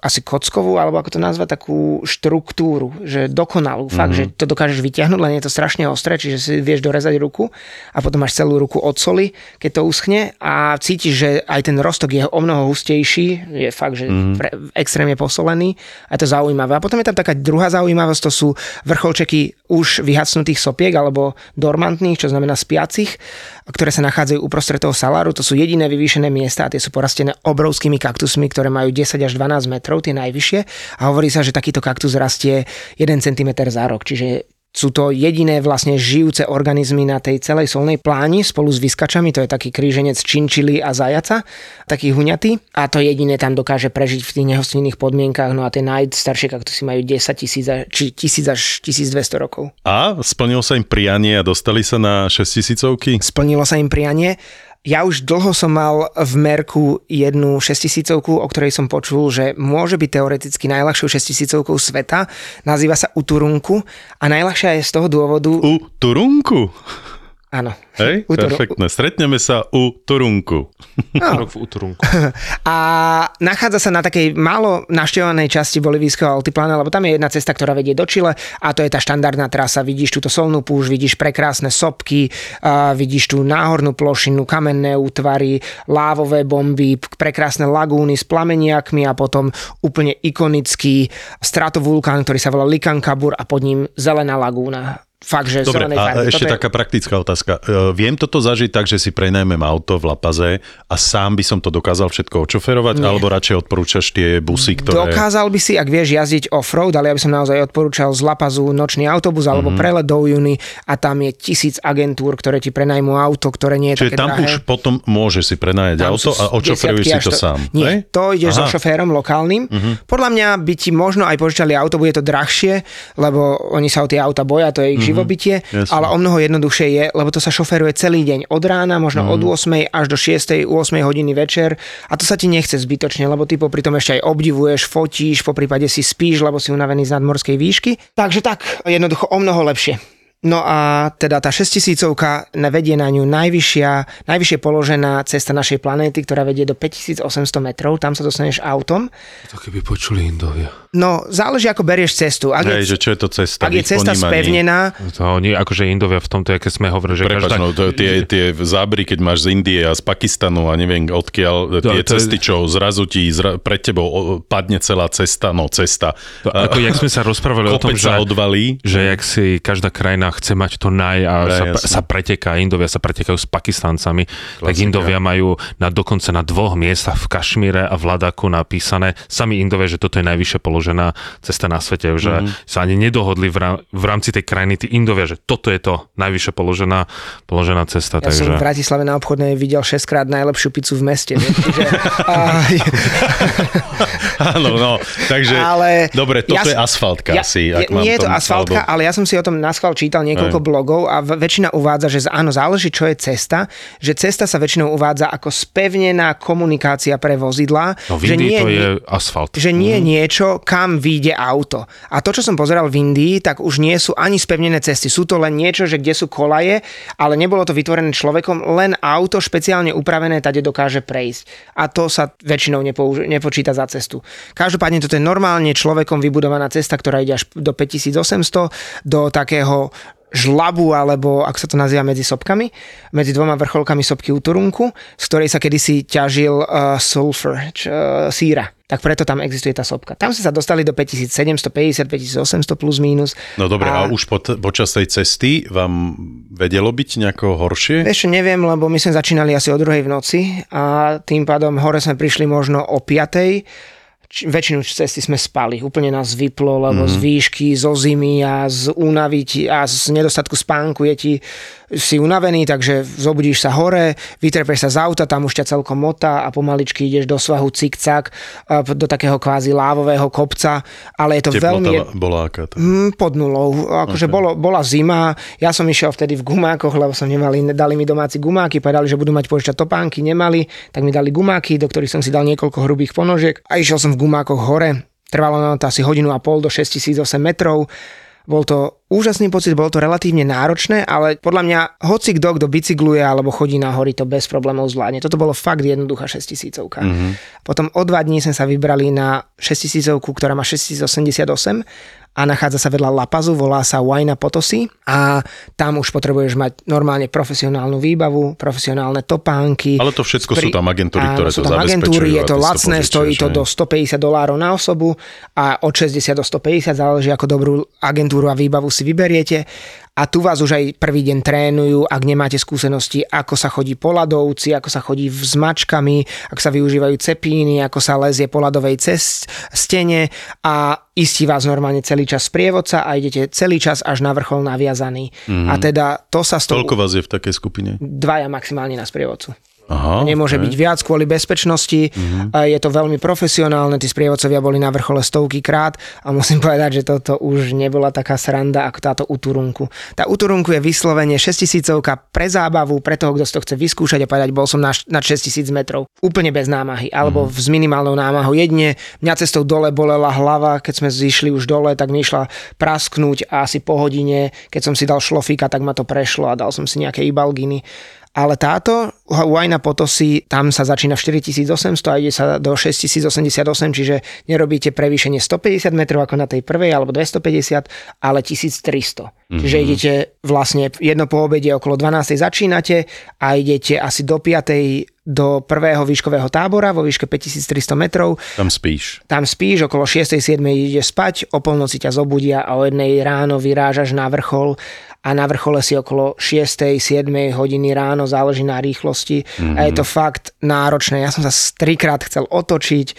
Speaker 5: asi kockovú, alebo ako to nazva, takú štruktúru, že dokonalú, mm-hmm. fakt, že to dokážeš vyťahnuť, len je to strašne ostré, čiže si vieš dorezať ruku a potom máš celú ruku od soli, keď to uschne a cítiš, že aj ten rostok je o mnoho hustejší, je fakt, že mm-hmm. pre, extrémne posolený a je to zaujímavé. A potom je tam taká druhá zaujímavosť, to sú vrcholčeky už vyhacnutých sopiek alebo dormantných, čo znamená spiacich, ktoré sa nachádzajú uprostred toho saláru. To sú jediné vyvýšené miesta a tie sú porastené obrovskými kaktusmi, ktoré majú 10 až 12 metrov, tie najvyššie. A hovorí sa, že takýto kaktus rastie 1 cm za rok, čiže sú to jediné vlastne žijúce organizmy na tej celej solnej pláni spolu s vyskačami, to je taký kríženec činčily a zajaca, taký huňatý a to jediné tam dokáže prežiť v tých nehostinných podmienkach, no a tie najstaršie kaktusy majú 10 tisíc, či 1000 až 1200 rokov.
Speaker 4: A splnilo sa im prianie a dostali sa na 6000
Speaker 5: Splnilo sa im prianie. Ja už dlho som mal v Merku jednu 6000 o ktorej som počul, že môže byť teoreticky najľahšou 6000 sveta. Nazýva sa Uturunku a najľahšia je z toho dôvodu...
Speaker 4: U Turunku.
Speaker 5: Áno.
Speaker 4: Hej,
Speaker 5: Utur-
Speaker 4: perfektné. Stretneme sa u Turunku.
Speaker 3: Rok v útorunku.
Speaker 5: A nachádza sa na takej málo navštevovanej časti bolivijského altiplána, lebo tam je jedna cesta, ktorá vedie do Čile a to je tá štandardná trasa. Vidíš túto solnú púž, vidíš prekrásne sopky, a vidíš tú náhornú plošinu, kamenné útvary, lávové bomby, prekrásne lagúny s plameniakmi a potom úplne ikonický stratovulkán, ktorý sa volá Likankabur a pod ním zelená lagúna. Fakt, že
Speaker 4: Dobre,
Speaker 5: zelenej
Speaker 4: a
Speaker 5: farby.
Speaker 4: ešte
Speaker 5: Toto je-
Speaker 4: taká praktická otázka. E, Viem toto zažiť tak, že si prenajmem auto v Lapaze a sám by som to dokázal všetko očoferovať, alebo radšej odporúčaš tie busy, ktoré...
Speaker 5: Dokázal by si, ak vieš jazdiť off-road, ale ja by som naozaj odporúčal z Lapazu nočný autobus alebo
Speaker 4: Mhm.
Speaker 5: prelet do Juny a tam je tisíc agentúr, ktoré ti prenajmú auto, ktoré nie je
Speaker 4: Čiže
Speaker 5: také
Speaker 4: tam
Speaker 5: drahé.
Speaker 4: už potom môžeš si prenajať
Speaker 5: Tam
Speaker 4: auto a očoferuješ si
Speaker 5: až
Speaker 4: to sám.
Speaker 5: Nie,
Speaker 4: hej?
Speaker 5: to ideš so
Speaker 4: Aha. Mhm.
Speaker 5: šoférom lokálnym. Podľa mňa by ti možno aj požičali auto, bude to drahšie, lebo oni sa o tie auta boja, to je ich živobytie,
Speaker 4: Mhm. Jasne.
Speaker 5: ale o mnoho jednoduchšie je, lebo to sa šoferuje celý deň od rána, možno
Speaker 4: Mhm.
Speaker 5: od 8 až do 6, 8 hodiny večer a to sa ti nechce zbytočne, lebo ty popri tom ešte aj obdivuješ, fotíš, po prípade si spíš, lebo si unavený z nadmorskej výšky. Takže tak, jednoducho o mnoho lepšie. No a teda tá 6000 vedie na ňu najvyššia, najvyššie položená cesta našej planéty, ktorá vedie do 5800 metrov, tam sa dostaneš autom.
Speaker 3: To keby počuli Indovia.
Speaker 5: No, záleží ako berieš cestu. Ak,
Speaker 4: Hej,
Speaker 5: je,
Speaker 4: že čo je to cesta?
Speaker 5: ak je cesta
Speaker 4: ponímaní?
Speaker 5: spevnená,
Speaker 3: To oni, akože Indovia v tomto, aké sme hovorili, že
Speaker 4: Prepač,
Speaker 3: každá...
Speaker 4: no, to, tie, tie zábery, keď máš z Indie a z Pakistanu a neviem odkiaľ,
Speaker 3: To-
Speaker 4: tie
Speaker 3: to je-
Speaker 4: cesty, čo zrazu ti zra, pred tebou padne celá cesta, no cesta.
Speaker 3: To, ako jak sme sa rozprávali o tom, že,
Speaker 4: odvalí.
Speaker 3: že jak si každá krajina chce mať to naj a
Speaker 4: Ja,
Speaker 3: sa,
Speaker 4: jasne.
Speaker 3: sa preteká, Indovia sa pretekajú s Pakistancami, tak
Speaker 4: Klasika.
Speaker 3: Indovia majú na, dokonca na dvoch miestach v Kašmíre a v Ladaku napísané, sami Indovia, že toto je najvyššie položená cesta na svete, že
Speaker 4: Mhm.
Speaker 3: sa ani nedohodli v, rá- v rámci tej krajiny tí Indovia, že toto je to najvyššie položená, položená cesta.
Speaker 5: ja som
Speaker 3: takže...
Speaker 5: v Bratislave na obchodnej videl 6 krát najlepšiu pizzu v meste. a,
Speaker 4: Áno, no, takže,
Speaker 5: Ale
Speaker 4: dobre, toto
Speaker 5: ja
Speaker 4: je asfaltka
Speaker 5: ja,
Speaker 4: asi. ak
Speaker 5: nie je to asfaltka,
Speaker 4: alebo-
Speaker 5: ale ja som si o tom na schvál čítal niekoľko
Speaker 4: Hej.
Speaker 5: blogov a väčšina uvádza, že áno, záleží, čo je cesta, že cesta sa väčšinou uvádza ako spevnená komunikácia pre vozidlá.
Speaker 3: No
Speaker 5: že nie,
Speaker 3: to je asfalt.
Speaker 5: že nie je niečo, kam vyjde auto. A to, čo som pozeral v Indii, tak už nie sú ani spevnené cesty. Sú to len niečo, že kde sú kolaje, ale nebolo to vytvorené človekom, len auto špeciálne upravené, tade dokáže prejsť. A to sa väčšinou nepouž- nepočíta za cestu. Každopádne toto je normálne človekom vybudovaná cesta, ktorá ide až do 5800, do takého žlabu, alebo ako sa to nazýva medzi sopkami, medzi dvoma vrcholkami sopky Uturunku, z ktorej sa kedysi ťažil uh, sulfur, č, uh, síra. Tak preto tam existuje tá sopka. Tam sme sa dostali do 5750, 5800 plus minus.
Speaker 4: No dobre, a, už po, počas tej cesty vám vedelo byť nejako horšie?
Speaker 5: Ešte neviem, lebo my sme začínali asi o druhej v noci a tým pádom hore sme prišli možno o 5. Väčšinu cesty sme spali. Úplne nás vyplo, lebo mm. z výšky, zo zimy a z únavy ti, a z nedostatku spánku je ti si unavený, takže zobudíš sa hore, vytrepeš sa z auta, tam už ťa celkom motá a pomaličky ideš do svahu cik-cak, do takého kvázi lávového kopca, ale je to
Speaker 4: Teplota
Speaker 5: veľmi...
Speaker 4: bola aká tam?
Speaker 5: Mm, pod nulou. Akože okay. bolo, bola zima, ja som išiel vtedy v gumákoch, lebo som nemali, dali mi domáci gumáky, povedali, že budú mať požičať topánky, nemali, tak mi dali gumáky, do ktorých som si dal niekoľko hrubých ponožiek a išiel som v gumákoch hore. Trvalo nám to asi hodinu a pol do 6008 metrov bol to úžasný pocit, bolo to relatívne náročné, ale podľa mňa hoci kto, kto bicykluje alebo chodí na hory, to bez problémov zvládne. Toto bolo fakt jednoduchá 6000. Mm-hmm. Potom o dva dní sme sa vybrali na 6000, ktorá má 6088 a nachádza sa vedľa Lapazu, volá sa Huayna Potosi a tam už potrebuješ mať normálne profesionálnu výbavu, profesionálne topánky.
Speaker 4: Ale to všetko pri... sú tam agentúry, ktoré
Speaker 5: sú
Speaker 4: to
Speaker 5: tam agentúry, je to lacné,
Speaker 4: to
Speaker 5: stojí to do 150 dolárov na osobu a od 60 do 150 záleží ako dobrú agentúru a výbavu si vyberiete a tu vás už aj prvý deň trénujú, ak nemáte skúsenosti, ako sa chodí po ľadovci, ako sa chodí s mačkami, ako sa využívajú cepíny, ako sa lezie po ľadovej cest, stene a istí vás normálne celý čas sprievodca a idete celý čas až na vrchol naviazaný. Mm. A teda to sa...
Speaker 4: Sto... Koľko vás je v takej skupine?
Speaker 5: Dvaja maximálne na sprievodcu.
Speaker 4: Aha,
Speaker 5: Nemôže okay. byť viac kvôli bezpečnosti. Mm-hmm. Je to veľmi profesionálne, tí sprievodcovia boli na vrchole stovky krát a musím povedať, že toto už nebola taká sranda ako táto Uturunku. Tá Uturunku je vyslovene 6000 pre zábavu, pre toho, kto si to chce vyskúšať a povedať, bol som na, na 6000 metrov. Úplne bez námahy, alebo mm-hmm. s minimálnou námahou. Jedne mňa cestou dole bolela hlava, keď sme zišli už dole, tak mi išla prasknúť a asi po hodine, keď som si dal šlofíka, tak ma to prešlo a dal som si nejaké ibalginy ale táto Huayna Potosi, tam sa začína v 4800 a ide sa do 6088, čiže nerobíte prevýšenie 150 metrov ako na tej prvej alebo 250, ale 1300. Mm-hmm. Čiže idete vlastne jedno po obede okolo 12. začínate a idete asi do 5 do prvého výškového tábora vo výške 5300 metrov.
Speaker 4: Tam spíš.
Speaker 5: Tam spíš, okolo 6. 7. ide spať, o polnoci ťa zobudia a o jednej ráno vyrážaš na vrchol a na vrchole si okolo 6. 7. hodiny ráno, záleží na rýchlosti mm-hmm. a je to fakt náročné. Ja som sa trikrát chcel otočiť,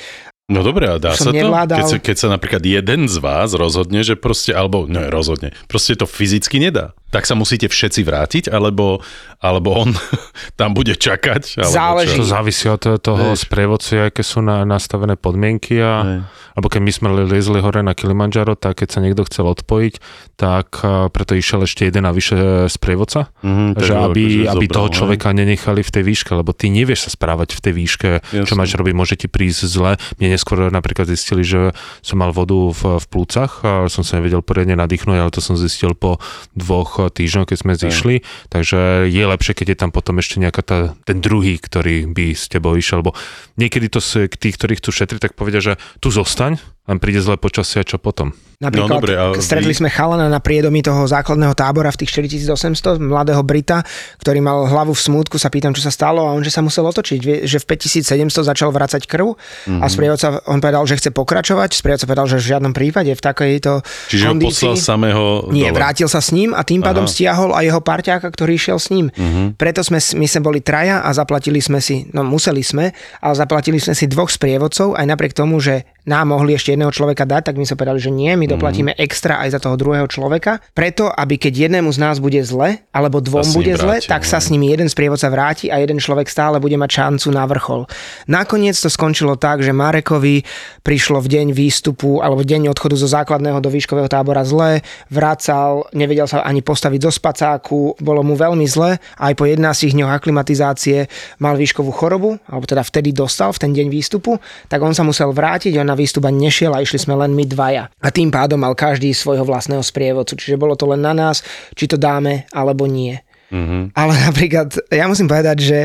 Speaker 4: No dobre, a dá sa to? Keď sa, keď sa napríklad jeden z vás rozhodne, že proste, alebo ne, rozhodne, proste to fyzicky nedá. Tak sa musíte všetci vrátiť, alebo, alebo on tam bude čakať? Alebo
Speaker 5: Záleží.
Speaker 3: Čo? To závisí od toho sprievodcu, aké sú na, nastavené podmienky a, Hej alebo keď my sme liezli hore na Kilimanjaro, tak keď sa niekto chcel odpojiť, tak preto išiel ešte jeden a vyše sprievodca, mm-hmm, že aby, akože aby zobral, toho človeka hej. nenechali v tej výške, lebo ty nevieš sa správať v tej výške, Jasne. čo máš robiť, môže ti prísť zle. Mne neskôr napríklad zistili, že som mal vodu v, v plúcach a som sa nevedel poriadne nadýchnuť, ale to som zistil po dvoch týždňoch, keď sme zišli, takže je lepšie, keď je tam potom ešte nejaká tá, ten druhý, ktorý by s tebou išiel, lebo niekedy to tí, ktorí chcú šetriť, tak povedia, že tu zostaň zostaň, len príde zlé počasie a čo potom?
Speaker 5: Napríklad, no, dobre, ale stretli vy... sme chalana na priedomí toho základného tábora v tých 4800, mladého Brita, ktorý mal hlavu v smútku, sa pýtam, čo sa stalo a on, že sa musel otočiť, že v 5700 začal vracať krv mm-hmm. a mhm. sprievodca, on povedal, že chce pokračovať, sprievodca povedal, že v žiadnom prípade v takejto
Speaker 4: Čiže kondícii, ho poslal samého
Speaker 5: Nie, dole. vrátil sa s ním a tým pádom Aha. stiahol aj jeho parťáka, ktorý išiel s ním. Mm-hmm. Preto sme, my sme boli traja a zaplatili sme si, no museli sme, ale zaplatili sme si dvoch sprievodcov, aj napriek tomu, že nám mohli ešte jedného človeka dať, tak my sme povedali, že nie, my doplatíme mm. extra aj za toho druhého človeka, preto aby keď jednému z nás bude zle, alebo dvom bude zle, tak sa s nimi jeden sprievodca vráti a jeden človek stále bude mať šancu na vrchol. Nakoniec to skončilo tak, že Marekovi prišlo v deň výstupu alebo v deň odchodu zo základného do výškového tábora zle, vracal, nevedel sa ani postaviť zo spacáku, bolo mu veľmi zle aj po 11 dňoch aklimatizácie mal výškovú chorobu, alebo teda vtedy dostal v ten deň výstupu, tak on sa musel vrátiť, on na výstup ani nešiel a išli sme len my dvaja. A tým pádom mal každý svojho vlastného sprievodcu, čiže bolo to len na nás, či to dáme alebo nie. Mm-hmm. Ale napríklad, ja musím povedať, že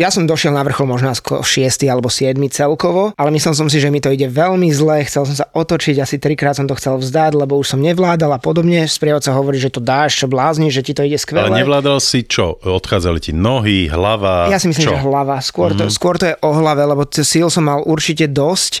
Speaker 5: ja som došiel na vrchol možno ako 6 alebo 7 celkovo, ale myslel som si, že mi to ide veľmi zle, chcel som sa otočiť, asi trikrát som to chcel vzdať, lebo už som nevládal a podobne. Sprievodca hovorí, že to dáš, čo blázni, že ti to ide skvelé.
Speaker 4: Ale nevládal si čo? Odchádzali ti nohy, hlava?
Speaker 5: Ja si myslím,
Speaker 4: čo?
Speaker 5: že hlava. Skôr, mm-hmm. to, mhm. skôr to je o hlave, lebo síl som mal určite dosť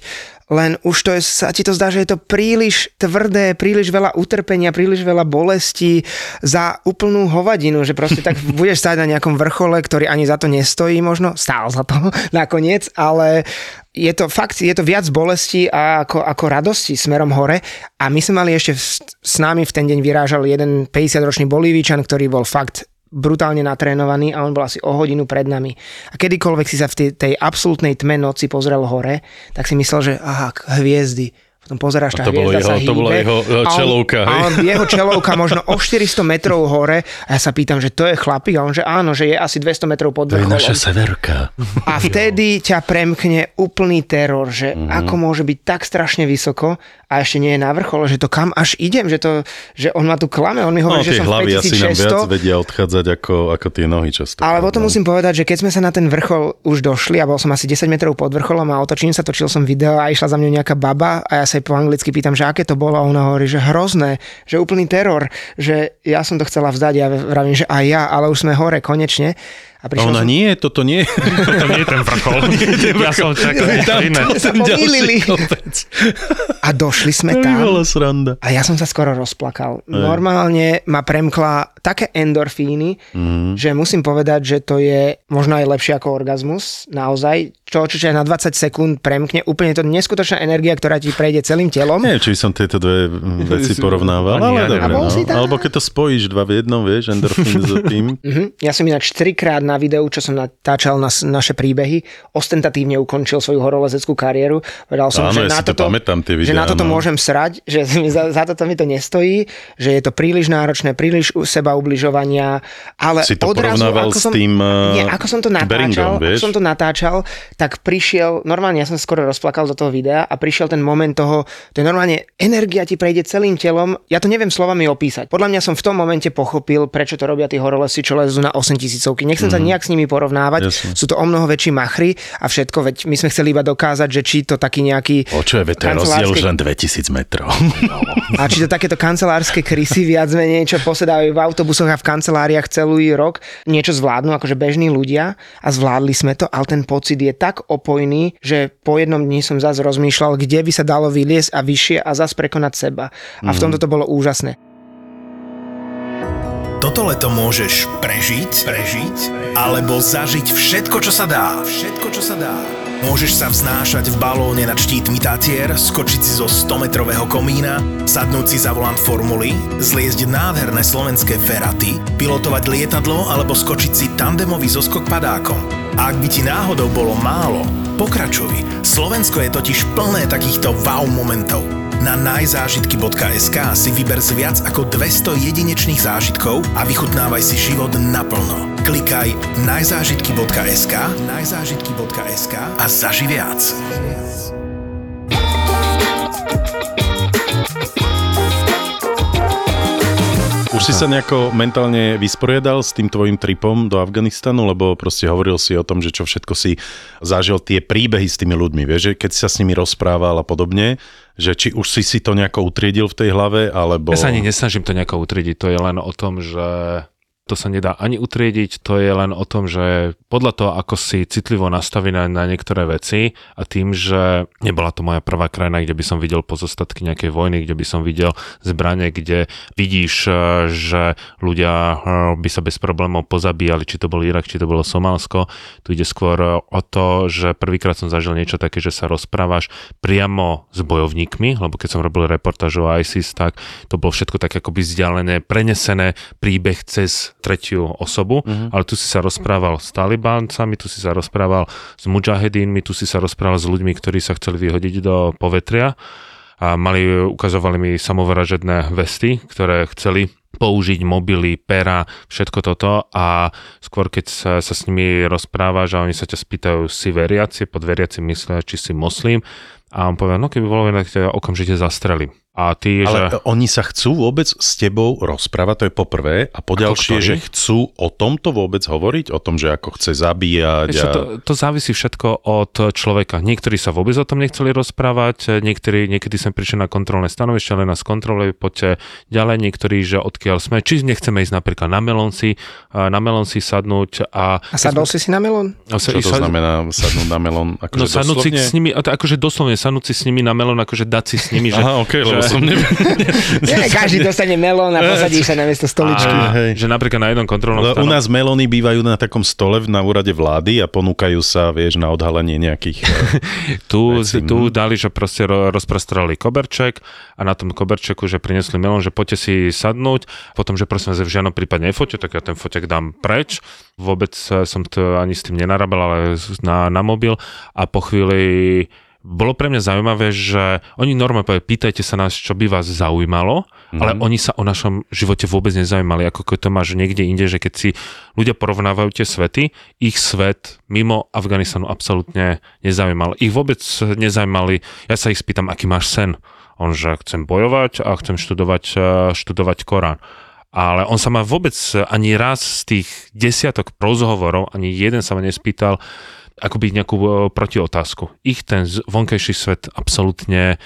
Speaker 5: len už to je, sa ti to zdá, že je to príliš tvrdé, príliš veľa utrpenia, príliš veľa bolesti za úplnú hovadinu, že proste tak budeš stáť na nejakom vrchole, ktorý ani za to nestojí možno, stál za to nakoniec, ale je to fakt, je to viac bolesti a ako, ako radosti smerom hore. A my sme mali ešte v, s nami v ten deň vyrážal jeden 50-ročný Bolívičan, ktorý bol fakt brutálne natrénovaný a on bol asi o hodinu pred nami. A kedykoľvek si sa v tej, tej absolútnej tme noci pozrel hore, tak si myslel, že aha, hviezdy, potom pozeráš, tá
Speaker 4: to bolo jeho-
Speaker 5: sa
Speaker 4: to bola
Speaker 5: hýbe
Speaker 4: jeho, e,
Speaker 5: a on-
Speaker 4: čelovka,
Speaker 5: A
Speaker 4: hej?
Speaker 5: on, jeho čelovka možno o 400 metrov hore a ja sa pýtam, že to je chlapík a on, že áno, že je asi 200 metrov pod
Speaker 4: To je
Speaker 5: vrcholom.
Speaker 4: naša severka.
Speaker 5: A vtedy ťa premkne úplný teror, že
Speaker 4: Mhm.
Speaker 5: ako môže byť tak strašne vysoko a ešte nie je na vrchole, že to kam až idem, že, to, že on ma tu klame, on mi
Speaker 4: No,
Speaker 5: hovorí, že
Speaker 4: tie
Speaker 5: som
Speaker 4: hlavy
Speaker 5: v
Speaker 4: asi nám viac
Speaker 5: 5600.
Speaker 4: vedia odchádzať ako, ako tie nohy často.
Speaker 5: Ale potom musím povedať, že keď sme sa na ten vrchol už došli a bol som asi 10 metrov pod vrcholom a otočím sa, točil som video a išla za mňou nejaká baba a ja sa jej po anglicky pýtam, že aké to bolo a ona hovorí, že hrozné, že úplný teror, že ja som to chcela vzdať a ja vravím, že aj ja, ale už sme hore konečne. A prišiel
Speaker 4: ona
Speaker 5: som...
Speaker 4: nie, toto nie.
Speaker 3: To nie je ten vrchol. ja som čakal niečo iné.
Speaker 5: sa pomýlili. A došli sme
Speaker 4: To
Speaker 5: tam.
Speaker 4: bola sranda.
Speaker 5: A ja som sa skoro rozplakal. Normálne ma premkla také endorfíny,
Speaker 4: Mhm.
Speaker 5: že musím povedať, že to je možno aj lepšie ako orgazmus, naozaj. Čo, ťa na 20 sekúnd premkne, úplne to neskutočná energia, ktorá ti prejde celým telom.
Speaker 4: Neviem, či by som tieto dve veci porovnával, ale
Speaker 3: ja
Speaker 4: dobre. No. Alebo keď to spojíš dva v jednom, vieš, endorfín s tým.
Speaker 5: Mhm. Ja som ináč trikrát na videu, čo som natáčal na s- naše príbehy, ostentatívne ukončil svoju horolezeckú kariéru. Povedal som,
Speaker 4: Áno,
Speaker 5: že,
Speaker 4: ja
Speaker 5: na
Speaker 4: si to
Speaker 5: toto,
Speaker 4: pamätám, tie
Speaker 5: že
Speaker 4: videá,
Speaker 5: na toto
Speaker 4: no.
Speaker 5: môžem srať, že za, za toto mi to nestojí, že je to príliš náročné, príliš u- seba ubližovania, ale
Speaker 4: Si to
Speaker 5: odrazu,
Speaker 4: porovnával
Speaker 5: ako
Speaker 4: s
Speaker 5: som,
Speaker 4: tým, eh,
Speaker 5: nie, ako som to natáčal,
Speaker 4: Beringom,
Speaker 5: ako
Speaker 4: vieš?
Speaker 5: som to natáčal, tak prišiel, normálne ja som skoro rozplakal do toho videa a prišiel ten moment toho, to je normálne, energia ti prejde celým telom, ja to neviem slovami opísať. Podľa mňa som v tom momente pochopil, prečo to robia tí horolesi, čo lezú na 8000. Nechcem sa nejak s nimi porovnávať,
Speaker 4: Mhm. Jasne.
Speaker 5: sú to o mnoho väčší machry a všetko, veď my sme chceli iba dokázať, že či to taký nejaký
Speaker 4: O čo je, to je rozdiel už len 2000 metrov.
Speaker 5: a či to takéto kancelárske krysy viac menej, čo posedávajú v autobusoch a v kanceláriách celý rok, niečo zvládnu, akože bežní ľudia a zvládli sme to, ale ten pocit je tak opojný, že po jednom dni som zase rozmýšľal, kde by sa dalo vyliesť a vyššie a zase prekonať seba. A v tomto to bolo úžasné.
Speaker 6: Toto leto môžeš prežiť, prežiť, alebo zažiť všetko, čo sa dá. Všetko, čo sa dá. Môžeš sa vznášať v balóne nad štítmi Tatier, skočiť si zo 100-metrového komína, sadnúť si za volant formuly, zliezť nádherné slovenské feraty, pilotovať lietadlo alebo skočiť si tandemový zoskok padákom. A ak by ti náhodou bolo málo, pokračuj. Slovensko je totiž plné takýchto wow momentov. Na najzážitky.sk si vyber z viac ako 200 jedinečných zážitkov a vychutnávaj si život naplno. Klikaj najzážitky.sk najzážitky.sk a zaži viac.
Speaker 4: Už si sa nejako mentálne vysporiadal s tým tvojim tripom do Afganistanu, lebo proste hovoril si o tom, že čo všetko si zažil tie príbehy s tými ľuďmi, vieš, že keď si sa s nimi rozprával a podobne, že či už si si to nejako utriedil v tej hlave, alebo...
Speaker 3: Ja sa ani nesnažím to nejako utriediť, to je len o tom, že to sa nedá ani utriediť, to je len o tom, že podľa toho, ako si citlivo nastavený na niektoré veci a tým, že nebola to moja prvá krajina, kde by som videl pozostatky nejakej vojny, kde by som videl zbranie, kde vidíš, eh, že ľudia eh, by sa bez problémov pozabíjali, či to bol Irak, či to bolo Somálsko. Tu ide skôr eh, o to, že prvýkrát som zažil niečo také, že sa rozprávaš priamo s bojovníkmi, lebo keď som robil reportáž o ISIS, tak to bolo všetko tak akoby vzdialené, prenesené príbeh cez tretiu osobu, mm-hmm. ale tu si sa rozprával s talibáncami, tu si sa rozprával s mujahedínmi, tu si sa rozprával s ľuďmi, ktorí sa chceli vyhodiť do povetria a mali, ukazovali mi samovražedné vesty, ktoré chceli použiť mobily, pera, všetko toto a skôr keď sa, sa s nimi rozprávaš a oni sa ťa spýtajú, si veriaci, pod veriaci myslia, či si moslim a on povie, no keby bolo inak, ťa okamžite zastrelím. A ty,
Speaker 4: Ale
Speaker 3: že...
Speaker 4: oni sa chcú vôbec s tebou rozprávať, to je po prvé. A po ďalšie, že chcú o tomto vôbec hovoriť? O tom, že ako chce zabíjať?
Speaker 3: Čo,
Speaker 4: A...
Speaker 3: to, to závisí všetko od človeka. Niektorí sa vôbec o tom nechceli rozprávať, niektorí, niekedy sme prišli na kontrolné stanovište, ale nás kontrolujú, poďte ďalej, niektorí, že odkiaľ sme, či nechceme ísť napríklad na melónsi, na melónsi sadnúť a...
Speaker 5: A sadol si si na melón?
Speaker 3: a sa-
Speaker 4: Čo to
Speaker 3: sa-
Speaker 4: znamená sadnúť na melón? Akože
Speaker 3: No sadnúť si s nimi, akože doslovne sadnúť si s nimi na melón, akože dať si s nimi, že,
Speaker 4: Aha, lebo
Speaker 3: že,
Speaker 4: som neviem.
Speaker 5: Nie, každý dostane melón a posadí sa na miesto stoličky.
Speaker 3: a,
Speaker 4: hej.
Speaker 3: že napríklad na jednom kontrolnom
Speaker 4: No, u
Speaker 3: stanu,
Speaker 4: nás melóny bývajú na takom stole na úrade vlády a ponúkajú sa, vieš, na odhalenie nejakých... eh,
Speaker 3: tu,
Speaker 4: veci,
Speaker 3: tu dali, že proste ro, rozprestrali koberček a na tom koberčeku, že priniesli melón, že poďte si sadnúť, potom, že prosím vás, v žiadnom prípade nefote, tak ja ten fotek dám preč. Vôbec eh, som to ani s tým nenarábal, ale na, na mobil a po chvíli bolo pre mňa zaujímavé, že oni normálne povedali, pýtajte sa nás, čo by vás zaujímalo, mm. ale oni sa o našom živote vôbec nezaujímali, ako keď to máš niekde inde, že keď si ľudia porovnávajú tie svety, ich svet mimo Afganistanu absolútne nezaujímal. Ich vôbec nezaujímali, ja sa ich spýtam, aký máš sen. On, že chcem bojovať a chcem študovať, eh, študovať Korán. Ale on sa ma vôbec ani raz z tých desiatok rozhovorov, ani jeden sa ma nespýtal, akoby nejakú e, protiotázku. Ich ten vonkajší svet absolútne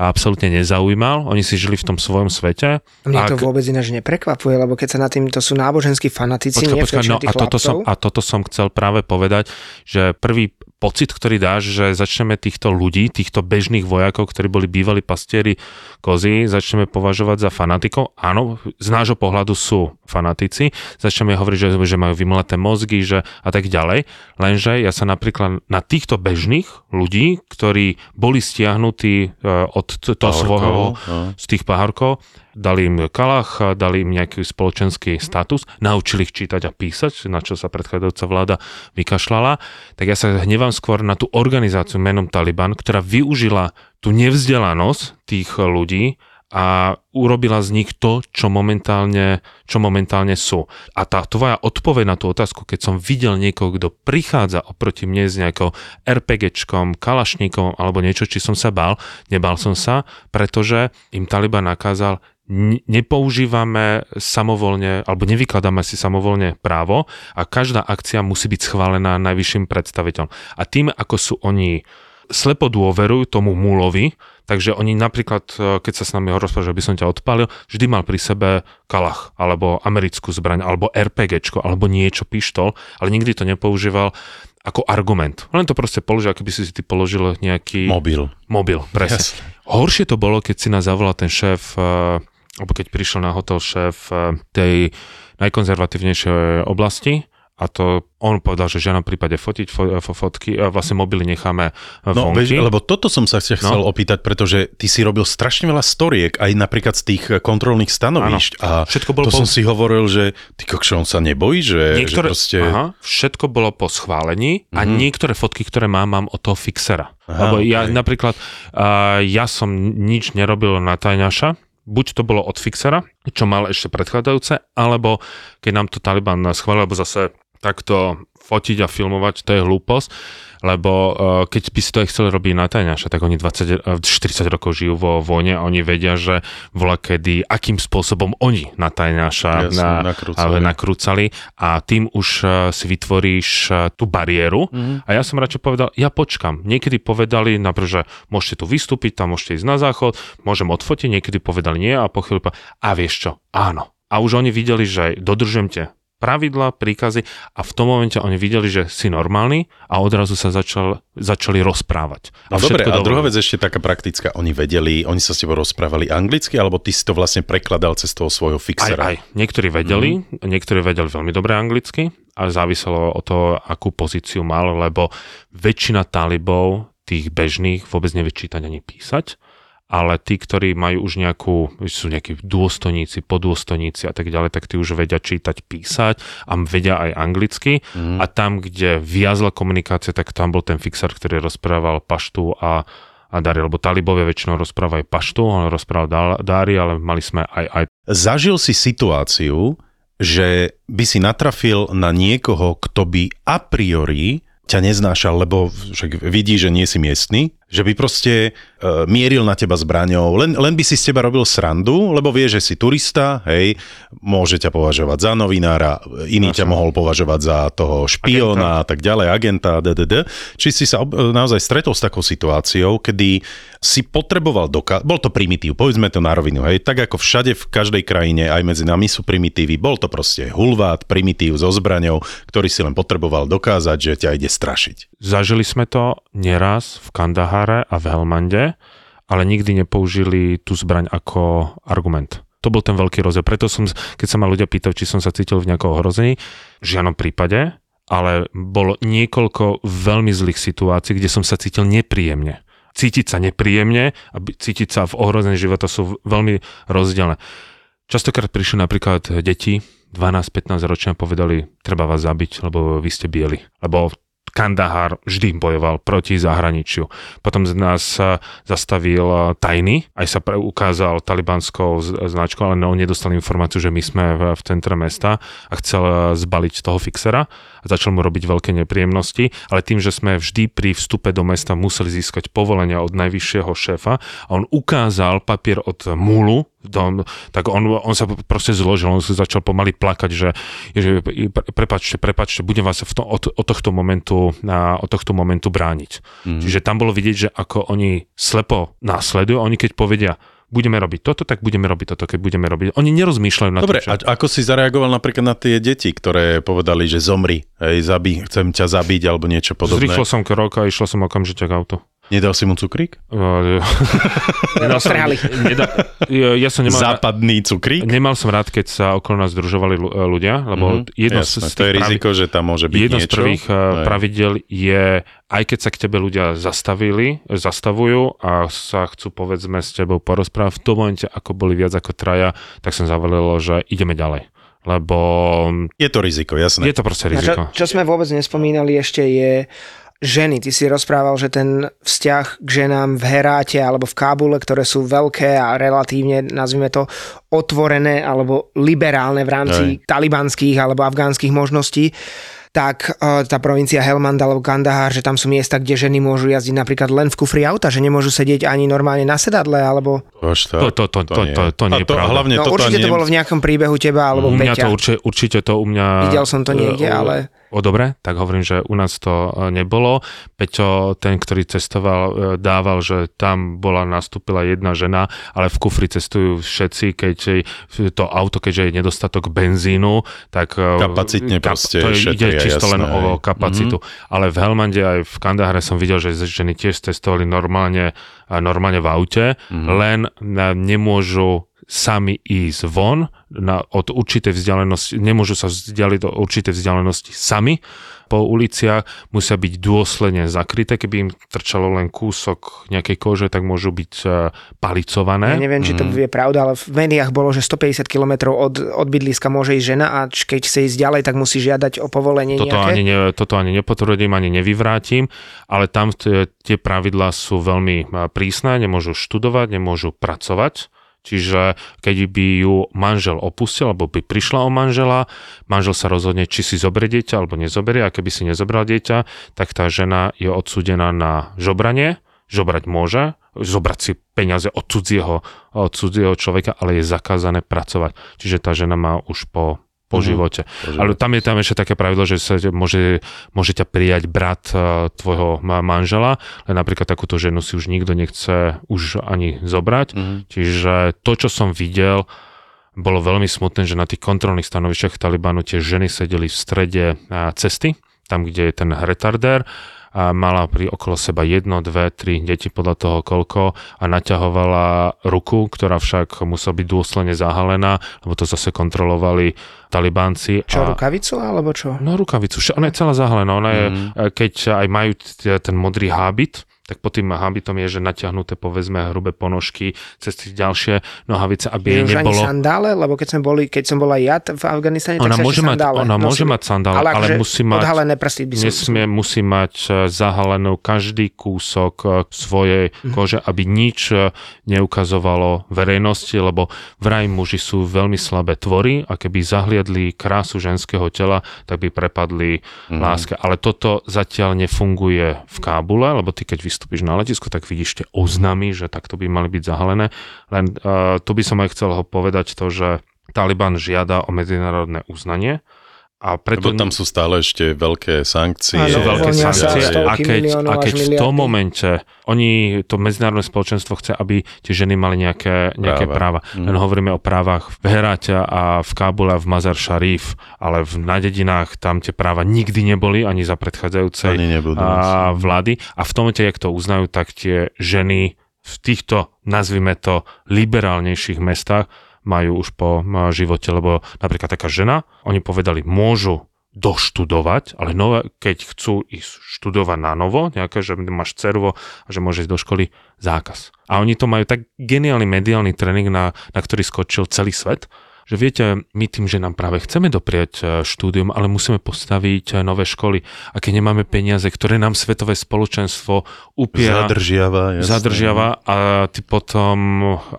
Speaker 3: absolútne nezaujímal, oni si žili v tom svojom svete.
Speaker 5: To
Speaker 3: Ak-
Speaker 5: vôbec ináč neprekvapuje, lebo keď sa na tým, to sú náboženskí fanatici,
Speaker 3: počkaj,
Speaker 5: väčšina
Speaker 3: no a toto, som, a toto som chcel práve povedať, že prvý pocit, ktorý dáš, že začneme týchto ľudí, týchto bežných vojakov, ktorí boli bývali pastieri kozy, začneme považovať za fanatikov. Áno, z nášho pohľadu sú fanatici. Začneme hovoriť, že, že majú vymleté mozgy že, a tak ďalej. Lenže ja sa napríklad na týchto bežných ľudí, ktorí boli stiahnutí e, od toho svojho,
Speaker 4: no.
Speaker 3: z tých pahorkov, dali im kalach, dali im nejaký spoločenský status, naučili ich čítať a písať, na čo sa predchádzajúca vláda vykašľala, tak ja sa hnevám skôr na tú organizáciu menom Taliban, ktorá využila tú nevzdelanosť tých ľudí a urobila z nich to, čo momentálne, čo momentálne sú. A tá tvoja odpoveď na tú otázku, keď som videl niekoho, kto prichádza oproti mne s nejakou RPGčkom, kalašníkom alebo niečo, či som sa bál, nebal som sa, pretože im Taliban nakázal nepoužívame samovolne, alebo nevykladáme si samovolne právo a každá akcia musí byť schválená najvyšším predstaviteľom. A tým, ako sú oni slepo dôverujú tomu múlovi, takže oni napríklad, e, keď sa s nami rozprával, že by som ťa odpálil, vždy mal pri sebe kalach, alebo americkú zbraň, alebo RPGčko, alebo niečo, pištol, ale nikdy to nepoužíval ako argument. Len to proste položil, ako by si ty položil nejaký
Speaker 4: Mobil.
Speaker 3: mobil presne.
Speaker 4: Jasne.
Speaker 3: Horšie to bolo, keď si nás zavolal ten šéf, eh, alebo keď prišiel na hotel šéf eh, tej najkonzervatívnejšej oblasti a to on povedal, že v žiadnom prípade fotiť fo, fo, fotky, a vlastne mobily necháme eh,
Speaker 4: No,
Speaker 3: vonky.
Speaker 4: vieš, lebo toto som sa ťa chcel
Speaker 3: No.
Speaker 4: opýtať, pretože ty si robil strašne veľa storiek, aj napríklad z tých kontrolných stanovíšť. A
Speaker 3: Všetko bolo
Speaker 4: to som
Speaker 3: po-
Speaker 4: si hovoril, že ty kokšo, on sa nebojí, že,
Speaker 3: Niektoré,
Speaker 4: že proste...
Speaker 3: aha, všetko bolo po schválení a
Speaker 4: Mhm.
Speaker 3: niektoré fotky, ktoré mám, mám od toho fixera.
Speaker 4: Aha,
Speaker 3: Lebo ja
Speaker 4: okej.
Speaker 3: napríklad, uh, ja som nič nerobil na tajňaša, buď to bolo od fixera, čo mal ešte predchádzajúce, alebo keď nám to Taliban schválil, lebo zase takto fotiť a filmovať, to je hlúposť, lebo uh, keď by si to aj chceli robiť na tajňaša, tak oni 20, uh, 40 rokov žijú vo vojne a oni vedia, že vola kedy, akým spôsobom oni na tajňaša
Speaker 4: Jasne,
Speaker 3: na,
Speaker 4: nakrúcali.
Speaker 3: nakrúcali a tým už uh, si vytvoríš uh, tú bariéru
Speaker 4: Mhm.
Speaker 3: a ja som radšej povedal, ja počkam. Niekedy povedali, napríklad, že môžete tu vystúpiť, tam môžete ísť na záchod, môžem odfotiť, niekedy povedali nie a po povedali, a vieš čo, áno. A už oni videli, že dodržujem tie pravidla, príkazy a v tom momente oni videli, že si normálny a odrazu sa začal, začali rozprávať.
Speaker 4: No dobre,
Speaker 3: všetko
Speaker 4: a druhá vec ešte taká praktická. Oni vedeli, oni sa s tebou rozprávali anglicky, alebo ty si to vlastne prekladal cez toho svojho
Speaker 3: Aj,
Speaker 4: fixera?
Speaker 3: aj. Niektorí vedeli, mm. niektorí vedeli veľmi dobre anglicky, ale záviselo od toho, akú pozíciu mal, lebo väčšina talibov, tých bežných, vôbec nevie čítať ani písať, ale tí, ktorí majú už nejakú, sú nejakí dôstojníci, podôstojníci a tak ďalej, tak tí už vedia čítať, písať a vedia aj anglicky.
Speaker 4: Mhm.
Speaker 3: A tam, kde viazla komunikácia, tak tam bol ten fixer, ktorý rozprával paštu a a Dari, lebo talibovia väčšinou rozprávajú paštu, on rozprával Dari, ale mali sme aj, aj
Speaker 4: Zažil si situáciu, že by si natrafil na niekoho, kto by a priori ťa neznášal, lebo však vidí, že nie si miestny, že by proste uh, mieril na teba zbraňou, len, len by si z teba robil srandu, lebo vie, že si turista, hej, môže ťa považovať za novinára, iný ťa mohol považovať za toho špiona a tak ďalej, agenta, ddd. Či si sa ob- naozaj stretol s takou situáciou, kedy si potreboval dokázať, bol to primitív, povedzme to na rovinu, hej, tak ako všade v každej krajine, aj medzi nami sú primitívy, bol to proste hulvát, primitív so zbraňou, ktorý si len potreboval dokázať, že ťa ide strašiť.
Speaker 3: Zažili sme to neraz v Kandahare, Kandaháre a v Helmande, ale nikdy nepoužili tú zbraň ako argument. To bol ten veľký rozdiel. Preto som, keď sa ma ľudia pýtali, či som sa cítil v nejakom ohrození, v žiadnom prípade, ale bolo niekoľko veľmi zlých situácií, kde som sa cítil nepríjemne. Cítiť sa nepríjemne a cítiť sa v ohrození života sú veľmi rozdielne. Častokrát prišli napríklad deti, 12-15 ročne povedali, treba vás zabiť, lebo vy ste bieli. Lebo Kandahar vždy bojoval proti zahraničiu. Potom z nás zastavil tajný, aj sa ukázal talibanskou značkou, ale on nedostal informáciu, že my sme v, v centre mesta a chcel zbaliť toho fixera a začal mu robiť veľké nepríjemnosti, ale tým, že sme vždy pri vstupe do mesta museli získať povolenia od najvyššieho šéfa a on ukázal papier od múlu, dom, tak on, on sa proste zložil, on sa začal pomaly plakať, že, že prepačte, prepačte, budem vás v to, od, od, tohto momentu, na, od tohto momentu brániť. Mm. Čiže tam bolo vidieť, že ako oni slepo následujú, oni keď povedia, budeme robiť toto, tak budeme robiť toto, keď budeme robiť. Oni nerozmýšľajú na
Speaker 4: Dobre,
Speaker 3: to,
Speaker 4: a ako si zareagoval napríklad na tie deti, ktoré povedali, že zomri, hej, zabí, chcem ťa zabiť alebo niečo podobné?
Speaker 3: Zrýchlo som krok a išlo som okamžite k autu.
Speaker 4: Nedal si mu cukrík?
Speaker 5: nedal som,
Speaker 3: nedal, ja, som nemal,
Speaker 4: Západný cukrík?
Speaker 3: Nemal som rád, keď sa okolo nás združovali ľudia, lebo mm-hmm. jedno
Speaker 4: Jasné,
Speaker 3: z, z
Speaker 4: to je riziko, pravi, že tam môže byť
Speaker 3: jedno
Speaker 4: niečo.
Speaker 3: z prvých Aj. Eh, pravidel je, aj keď sa k tebe ľudia zastavili, zastavujú a sa chcú povedzme s tebou porozprávať, v tom momente, ako boli viac ako traja, tak som zavolil, že ideme ďalej lebo...
Speaker 4: Je to riziko, jasné.
Speaker 3: Je to proste riziko.
Speaker 5: Čo, čo sme vôbec nespomínali ešte je ženy. Ty si rozprával, že ten vzťah k ženám v Heráte alebo v Kábule, ktoré sú veľké a relatívne, nazvime to, otvorené alebo liberálne v rámci Aj. talibanských alebo afgánskych možností, tak uh, tá provincia Helmand alebo Kandahar, že tam sú miesta, kde ženy môžu jazdiť napríklad len v kufri auta, že nemôžu sedieť ani normálne na sedadle, alebo...
Speaker 3: To, to, to, to, to, to, to nie je pravda.
Speaker 4: Hlavne
Speaker 5: no, určite to bolo v nejakom príbehu teba alebo
Speaker 3: u mňa
Speaker 5: Peťa.
Speaker 3: to určite, určite to u mňa...
Speaker 5: Videl som to niekde, ale...
Speaker 3: O dobre, tak hovorím, že u nás to e, nebolo. Peťo, ten, ktorý cestoval, e, dával, že tam bola, nastúpila jedna žena, ale v kufri cestujú všetci, keď to auto, keďže je nedostatok benzínu, tak...
Speaker 4: E, Kapacitne kap, proste
Speaker 3: to je, ide čisto
Speaker 4: jasné,
Speaker 3: len o kapacitu. Mm-hmm. Ale v Helmande aj v Kandahare som videl, že ženy tiež cestovali normálne, normálne v aute, mm-hmm. len nemôžu sami ísť von na, od určitej vzdialenosti, nemôžu sa vzdialiť do určitej vzdialenosti sami po uliciach, musia byť dôsledne zakryté, keby im trčalo len kúsok nejakej kože, tak môžu byť uh, palicované.
Speaker 5: Ja neviem, či to mm. je pravda, ale v médiách bolo, že 150 km od, od bydliska môže ísť žena a keď chce ísť ďalej, tak musí žiadať o povolenie
Speaker 3: toto
Speaker 5: nejaké.
Speaker 3: Ani ne, toto ani nepotvrdím, ani nevyvrátim, ale tam tie, tie pravidlá sú veľmi prísne, nemôžu študovať, nemôžu pracovať Čiže keď by ju manžel opustil, alebo by prišla o manžela, manžel sa rozhodne, či si zoberie dieťa alebo nezoberie, a keby si nezobral dieťa, tak tá žena je odsúdená na žobranie, žobrať môže, zobrať si peniaze od cudzieho, od cudzieho človeka, ale je zakázané pracovať. Čiže tá žena má už po po mm-hmm. živote. Po Ale tam je tam ešte také pravidlo, že sa môže, môže ťa prijať brat uh, tvojho manžela, len napríklad takúto ženu si už nikto nechce už ani zobrať. Mm-hmm. Čiže to, čo som videl, bolo veľmi smutné, že na tých kontrolných stanovišťach Talibanu tie ženy sedeli v strede uh, cesty, tam, kde je ten retardér a mala pri okolo seba jedno, dve, tri deti podľa toho koľko a naťahovala ruku, ktorá však musela byť dôsledne zahalená, lebo to zase kontrolovali talibánci.
Speaker 5: Čo, a... rukavicu alebo čo?
Speaker 3: No rukavicu, ona je celá zahalená, ona je, mm. keď aj majú ten modrý hábit, tak pod tým habitom je, že natiahnuté povedzme hrubé ponožky cez tie ďalšie nohavice, aby jej nebolo...
Speaker 5: Ani sandále, lebo keď, sme boli, keď som bola ja v Afganistane,
Speaker 3: ona
Speaker 5: tak
Speaker 3: môže mať,
Speaker 5: sandále
Speaker 3: Ona môže mať sandále, ale, ale musí mať...
Speaker 5: Odhalené prsty by som...
Speaker 3: Nesmie, musí mať e, zahalenú každý kúsok e, svojej mm. kože, aby nič e, neukazovalo verejnosti, lebo vraj muži sú veľmi slabé tvory a keby zahliadli krásu ženského tela, tak by prepadli mm. láske. Ale toto zatiaľ nefunguje v Kábule, lebo ty keď vystúpiš na letisku, tak vidíš tie oznamy, že takto by mali byť zahalené. Len uh, tu by som aj chcel ho povedať to, že Taliban žiada o medzinárodné uznanie A preto
Speaker 4: Lebo tam sú stále ešte veľké sankcie.
Speaker 5: Áno,
Speaker 3: sú veľké sankcie. A keď, a keď v tom momente oni, to medzinárodné spoločenstvo chce, aby tie ženy mali nejaké, nejaké práva.
Speaker 4: Práva.
Speaker 3: Len hovoríme o právach v Heráte a v Kábule a v Mazar Sharif, ale v, na dedinách tam tie práva nikdy neboli ani za predchádzajúcej
Speaker 4: Ani nebudú.
Speaker 3: a, vlády. A v tom momente, jak to uznajú, tak tie ženy v týchto, nazvime to, liberálnejších mestách majú už po živote, lebo napríklad taká žena, oni povedali, môžu doštudovať, ale nové, keď chcú ísť študovať na novo, nejaké, že máš cervo a že môže ísť do školy, zákaz. A oni to majú tak geniálny mediálny tréning, na, na ktorý skočil celý svet, že viete, my tým, že nám práve chceme dopriať e, štúdium, ale musíme postaviť e, nové školy. A keď nemáme peniaze, ktoré nám svetové spoločenstvo upiera,
Speaker 4: Zadržiava. jasné.
Speaker 3: zadržiava a ty potom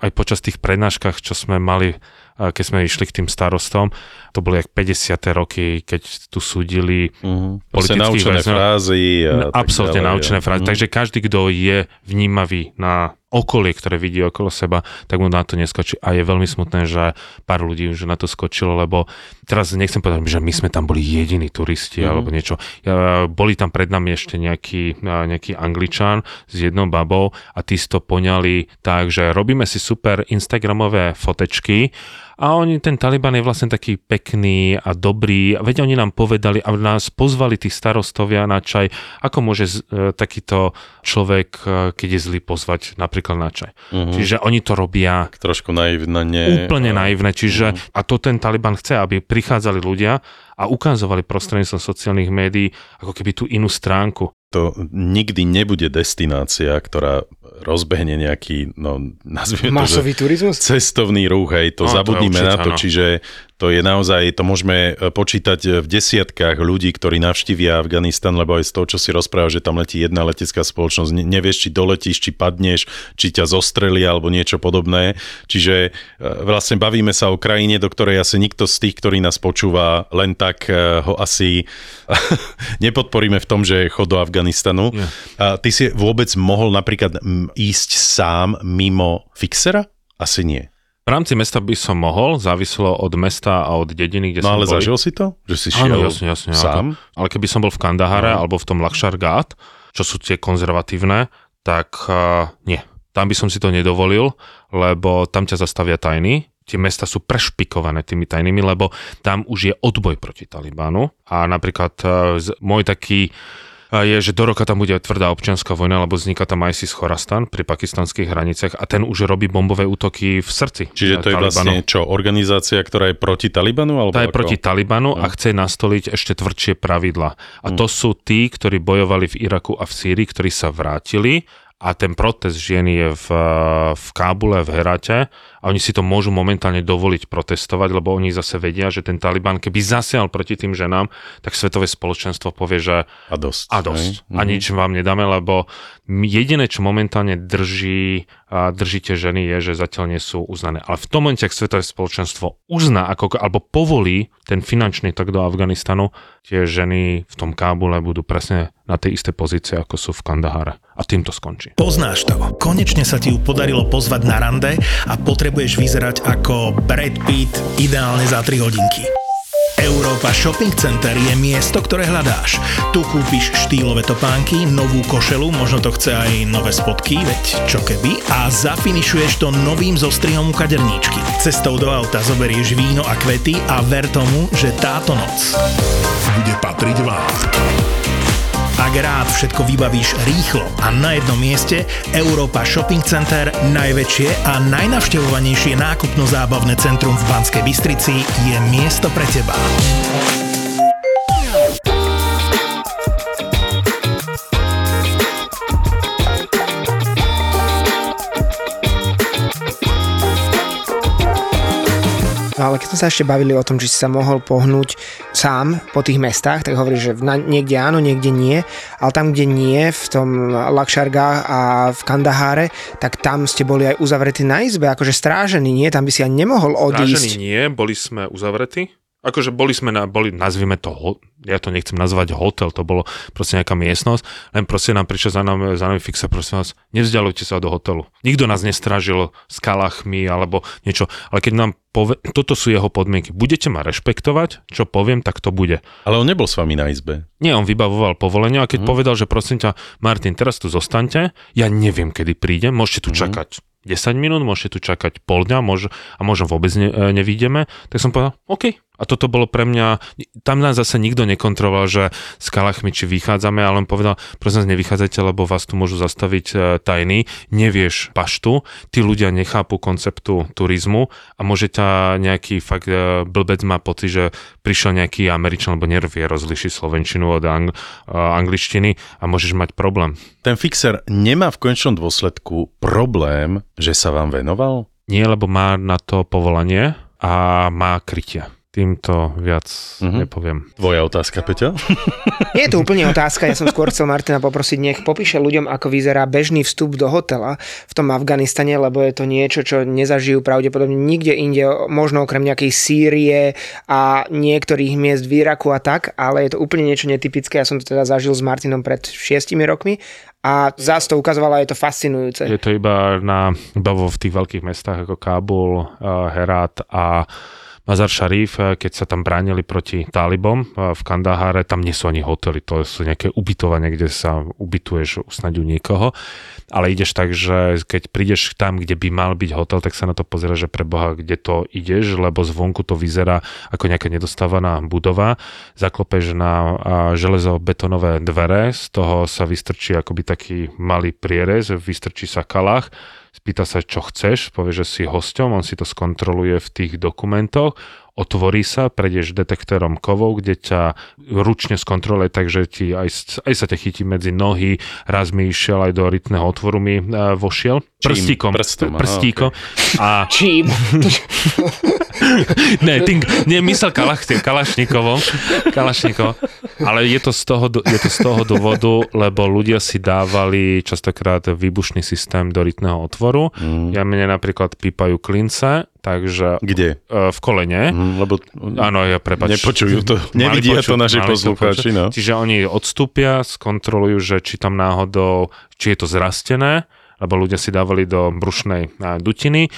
Speaker 3: aj počas tých prednáškach, čo sme mali, a keď sme išli k tým starostom, to boli jak 50. roky, keď tu súdili.
Speaker 4: Proste
Speaker 3: politických
Speaker 4: naučené
Speaker 3: väzňov.
Speaker 4: frázy. A ďalej,
Speaker 3: naučené frázy.
Speaker 4: Mhm.
Speaker 3: Takže každý, kto je vnímavý na okolie, ktoré vidí okolo seba, tak mu na to neskočí. A je veľmi smutné, že pár ľudí už na to skočilo, lebo teraz nechcem povedať, že my sme tam boli jediní turisti
Speaker 4: Mhm.
Speaker 3: alebo niečo. Ja, boli tam pred nami ešte nejaký, nejaký angličan s jednou babou a tí to poňali tak, že robíme si super instagramové fotečky a oni, ten Taliban je vlastne taký pekný a dobrý. Veď oni nám povedali a nás pozvali tí starostovia na čaj. Ako môže e, takýto človek, e, keď je zlý, pozvať napríklad na čaj.
Speaker 4: Mhm.
Speaker 3: Čiže oni to robia
Speaker 4: Trošku naivne.
Speaker 3: úplne
Speaker 4: a-
Speaker 3: naivné. Čiže, a to ten Taliban chce, aby prichádzali ľudia a ukazovali prostredníctvom sociálnych médií ako keby tú inú stránku.
Speaker 4: To nikdy nebude destinácia, ktorá rozbehne nejaký, no nazvime to, že
Speaker 5: Masový turizmus?
Speaker 4: cestovný ruch, hej, to
Speaker 3: No, to
Speaker 4: zabudníme
Speaker 3: určite
Speaker 4: na to,
Speaker 3: áno.
Speaker 4: čiže to je naozaj, to môžeme e, počítať v desiatkách ľudí, ktorí navštívia Afganistan, lebo aj z toho, čo si rozpráva, že tam letí jedna letecká spoločnosť, ne- nevieš, či doletíš, či padneš, či ťa zostrelia alebo niečo podobné. Čiže e, vlastne bavíme sa o krajine, do ktorej asi nikto z tých, ktorí nás počúva, len tak e, ho asi nepodporíme v tom, že chod do Afganistanu.
Speaker 3: Nie.
Speaker 4: A ty si vôbec mohol napríklad ísť sám mimo fixera? Asi nie.
Speaker 3: V rámci mesta by som mohol, závislo od mesta a od dediny, kde
Speaker 4: No
Speaker 3: som
Speaker 4: ale
Speaker 3: bol.
Speaker 4: zažil si to? Že si
Speaker 3: Áno,
Speaker 4: šiel
Speaker 3: jasne, jasne.
Speaker 4: sám?
Speaker 3: Ako, ale keby som bol v Kandahare
Speaker 4: No.
Speaker 3: alebo v tom Lakshar Ghat, čo sú tie konzervatívne, tak uh, nie. Tam by som si to nedovolil, lebo tam ťa zastavia tajny. Tie mesta sú prešpikované tými tajnými, lebo tam už je odboj proti Talibánu. A napríklad uh, môj taký je, že do roka tam bude tvrdá občianská vojna, lebo vzniká tam ISIS Chorastan pri pakistanských hraniciach a ten už robí bombové útoky v srdci.
Speaker 4: Čiže to je
Speaker 3: Talibanu.
Speaker 4: vlastne čo, organizácia, ktorá je proti Talibanu? Alebo
Speaker 3: Tá je
Speaker 4: ako?
Speaker 3: proti Talibanu a
Speaker 4: No.
Speaker 3: chce nastoliť ešte tvrdšie pravidla. A
Speaker 4: Mm.
Speaker 3: to sú tí, ktorí bojovali v Iraku a v Sýrii, ktorí sa vrátili a ten protest žien je v, v Kábule, v Herate a oni si to môžu momentálne dovoliť protestovať, lebo oni zase vedia, že ten Taliban, keby zasial proti tým ženám, tak svetové spoločenstvo povie, že
Speaker 4: A dosť.
Speaker 3: a dosť.
Speaker 4: hej?
Speaker 3: A
Speaker 4: Mhm.
Speaker 3: nič vám nedáme, lebo jediné, čo momentálne drží, a drží tie ženy, je, že zatiaľ nie sú uznané. Ale v tom momente, ak svetové spoločenstvo uzná, ako, alebo povolí ten finančný tok do Afganistanu, tie ženy v tom Kábule budú presne na tej isté pozície, ako sú v Kandahare. A tým to skončí.
Speaker 6: Poznáš to. Konečne sa ti ju podarilo pozvať na rande a potrebuješ vyzerať ako Brad Pitt ideálne za 3 hodinky. Európa Shopping Center je miesto, ktoré hľadáš. Tu kúpiš štýlové topánky, novú košelu, možno to chce aj nové spodky, veď čo keby, a zafinišuješ to novým zostrihom u kaderníčky. Cestou do auta zoberieš víno a kvety a ver tomu, že táto noc bude patriť vám. Ak rád všetko vybavíš rýchlo a na jednom mieste, Európa Shopping Center, najväčšie a najnavštevovanejšie nákupno-zábavné centrum v Banskej Bystrici, je miesto pre teba.
Speaker 5: Sme sa ešte bavili o tom, či si sa mohol pohnúť sám po tých mestách, tak hovoríš, že na, niekde áno, niekde nie, ale tam, kde nie, v tom Lakšarga a v Kandaháre, tak tam ste boli aj uzavretí na izbe, akože strážení, nie? Tam by si ani nemohol
Speaker 3: Strážení
Speaker 5: odísť.
Speaker 3: nie, boli sme uzavretí Akože boli sme na, boli, nazvime to, ja to nechcem nazvať hotel, to bolo proste nejaká miestnosť, len proste nám prišiel za nami, za nami fixa, prosím vás, nevzdialujte sa do hotelu. Nikto nás nestražil s kalachmi alebo niečo, ale keď nám pove, toto sú jeho podmienky, budete ma rešpektovať, čo poviem, tak to bude.
Speaker 4: Ale on nebol s vami na izbe.
Speaker 3: Nie, on vybavoval povolenie a keď mm. povedal, že prosím ťa, Martin, teraz tu zostaňte, ja neviem, kedy prídem, môžete tu mm. čakať 10 minút, môžete tu čakať pol dňa môž, a možno vôbec ne, e, nevidíme, tak som povedal, OK. A toto bolo pre mňa, tam nás zase nikto nekontroloval, že s kalachmi či vychádzame, ale on povedal, prosím vás, nevychádzajte, lebo vás tu môžu zastaviť e, tajný, nevieš paštu, tí ľudia nechápu konceptu turizmu a môže ťa nejaký fakt e, blbec má pocit, že prišiel nejaký Američan, lebo nervie rozlišiť slovenčinu od ang- angličtiny a môžeš mať problém.
Speaker 4: Ten fixer nemá v končnom dôsledku problém že sa vám venoval?
Speaker 3: Nie, lebo má na to povolanie a má krytie. Týmto viac uh-huh. nepoviem.
Speaker 4: Tvoja otázka, Peťo?
Speaker 5: Nie je to úplne otázka, ja som skôr chcel Martina poprosiť, nech popíše ľuďom, ako vyzerá bežný vstup do hotela v tom Afganistane, lebo je to niečo, čo nezažijú pravdepodobne nikde inde, možno okrem nejakej Sýrie a niektorých miest v Iraku a tak, ale je to úplne niečo netypické. Ja som to teda zažil s Martinom pred šiestimi rokmi a zás to ukazovala, je to fascinujúce.
Speaker 3: Je to iba, na, iba v tých veľkých mestách ako Kábul, uh, Herat a Mazar Sharif, eh, keď sa tam bránili proti talibom eh, v Kandaháre, tam nie sú ani hotely, to sú nejaké ubytovanie, kde sa ubytuješ usnať u niekoho, ale ideš tak, že keď prídeš tam, kde by mal byť hotel, tak sa na to pozera, že pre Boha, kde to ideš, lebo zvonku to vyzerá ako nejaká nedostávaná budova, zaklopeš na železobetonové dvere, z toho sa vystrčí akoby taký malý prierez, vystrčí sa kalách, spýta sa, čo chceš, povie, že si hosťom, on si to skontroluje v tých dokumentoch, otvorí sa, prejdeš detektorom kovov, kde ťa ručne skontroluje, takže ti aj, aj sa ťa chytí medzi nohy, raz mi išiel aj do rytného otvoru mi uh, vošiel. Prstíkom.
Speaker 4: Prstom,
Speaker 3: prstíko.
Speaker 5: Okay. A... Čím?
Speaker 3: ne, tým, nie, myslel kalach, Kalašnikovom. Kalašnikov. Ale je to, z toho, je to z toho dôvodu, lebo ľudia si dávali častokrát výbušný systém do rytného otvoru. Mm. Ja mne napríklad pípajú klince, takže...
Speaker 4: Kde?
Speaker 3: Uh, v kolene.
Speaker 4: Mm, lebo
Speaker 3: Áno, ja prepač.
Speaker 4: Nepočujú to. Nevidia počuť, to naši poslucháči, no.
Speaker 3: Čiže oni odstúpia, skontrolujú, že či tam náhodou, či je to zrastené, lebo ľudia si dávali do brušnej dutiny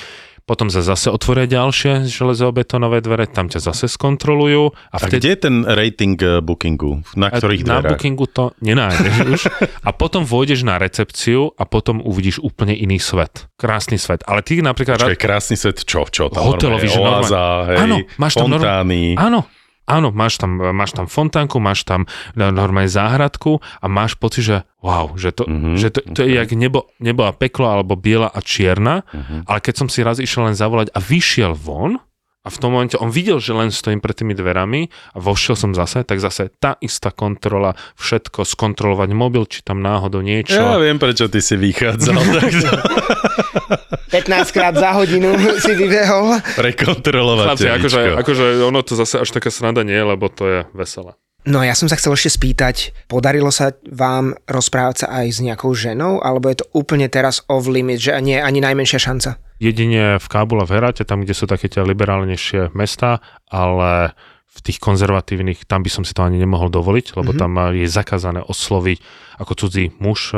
Speaker 3: potom sa zase otvoria ďalšie železobetonové dvere, tam ťa zase skontrolujú.
Speaker 4: A, vtedy... a kde je ten rating eh, bookingu? Na ktorých
Speaker 3: dverách? Na bookingu to nenájdeš už. A potom vôjdeš na recepciu a potom uvidíš úplne iný svet. Krásny svet. Ale ty napríklad...
Speaker 4: Počkej, krásny svet čo? Čo tam
Speaker 3: Hotelový, že
Speaker 4: Oáza, hej, áno, máš tam fontány.
Speaker 3: Norm... Áno, Áno, máš tam, máš tam fontánku, máš tam normálne záhradku a máš pocit, že wow, že to, mm-hmm, že to, to okay. je jak nebo, nebo a peklo alebo biela a čierna, mm-hmm. ale keď som si raz išiel len zavolať a vyšiel von, a v tom momente on videl, že len stojím pred tými dverami a vošiel som zase, tak zase tá istá kontrola, všetko, skontrolovať mobil, či tam náhodou niečo.
Speaker 4: Ja viem, prečo ty si vychádzal.
Speaker 5: 15 krát za hodinu si vybehol.
Speaker 4: Prekontrolovať
Speaker 3: Chlapci, akože, akože ono to zase až taká sranda nie, lebo to je veselé.
Speaker 5: No ja som sa chcel ešte spýtať, podarilo sa vám rozprávať sa aj s nejakou ženou, alebo je to úplne teraz off limit, že nie je ani najmenšia šanca?
Speaker 3: Jedine v Kábule, v Heráte, tam, kde sú také tie liberálnejšie mesta, ale v tých konzervatívnych, tam by som si to ani nemohol dovoliť, lebo mm-hmm. tam je zakázané osloviť ako cudzí muž e,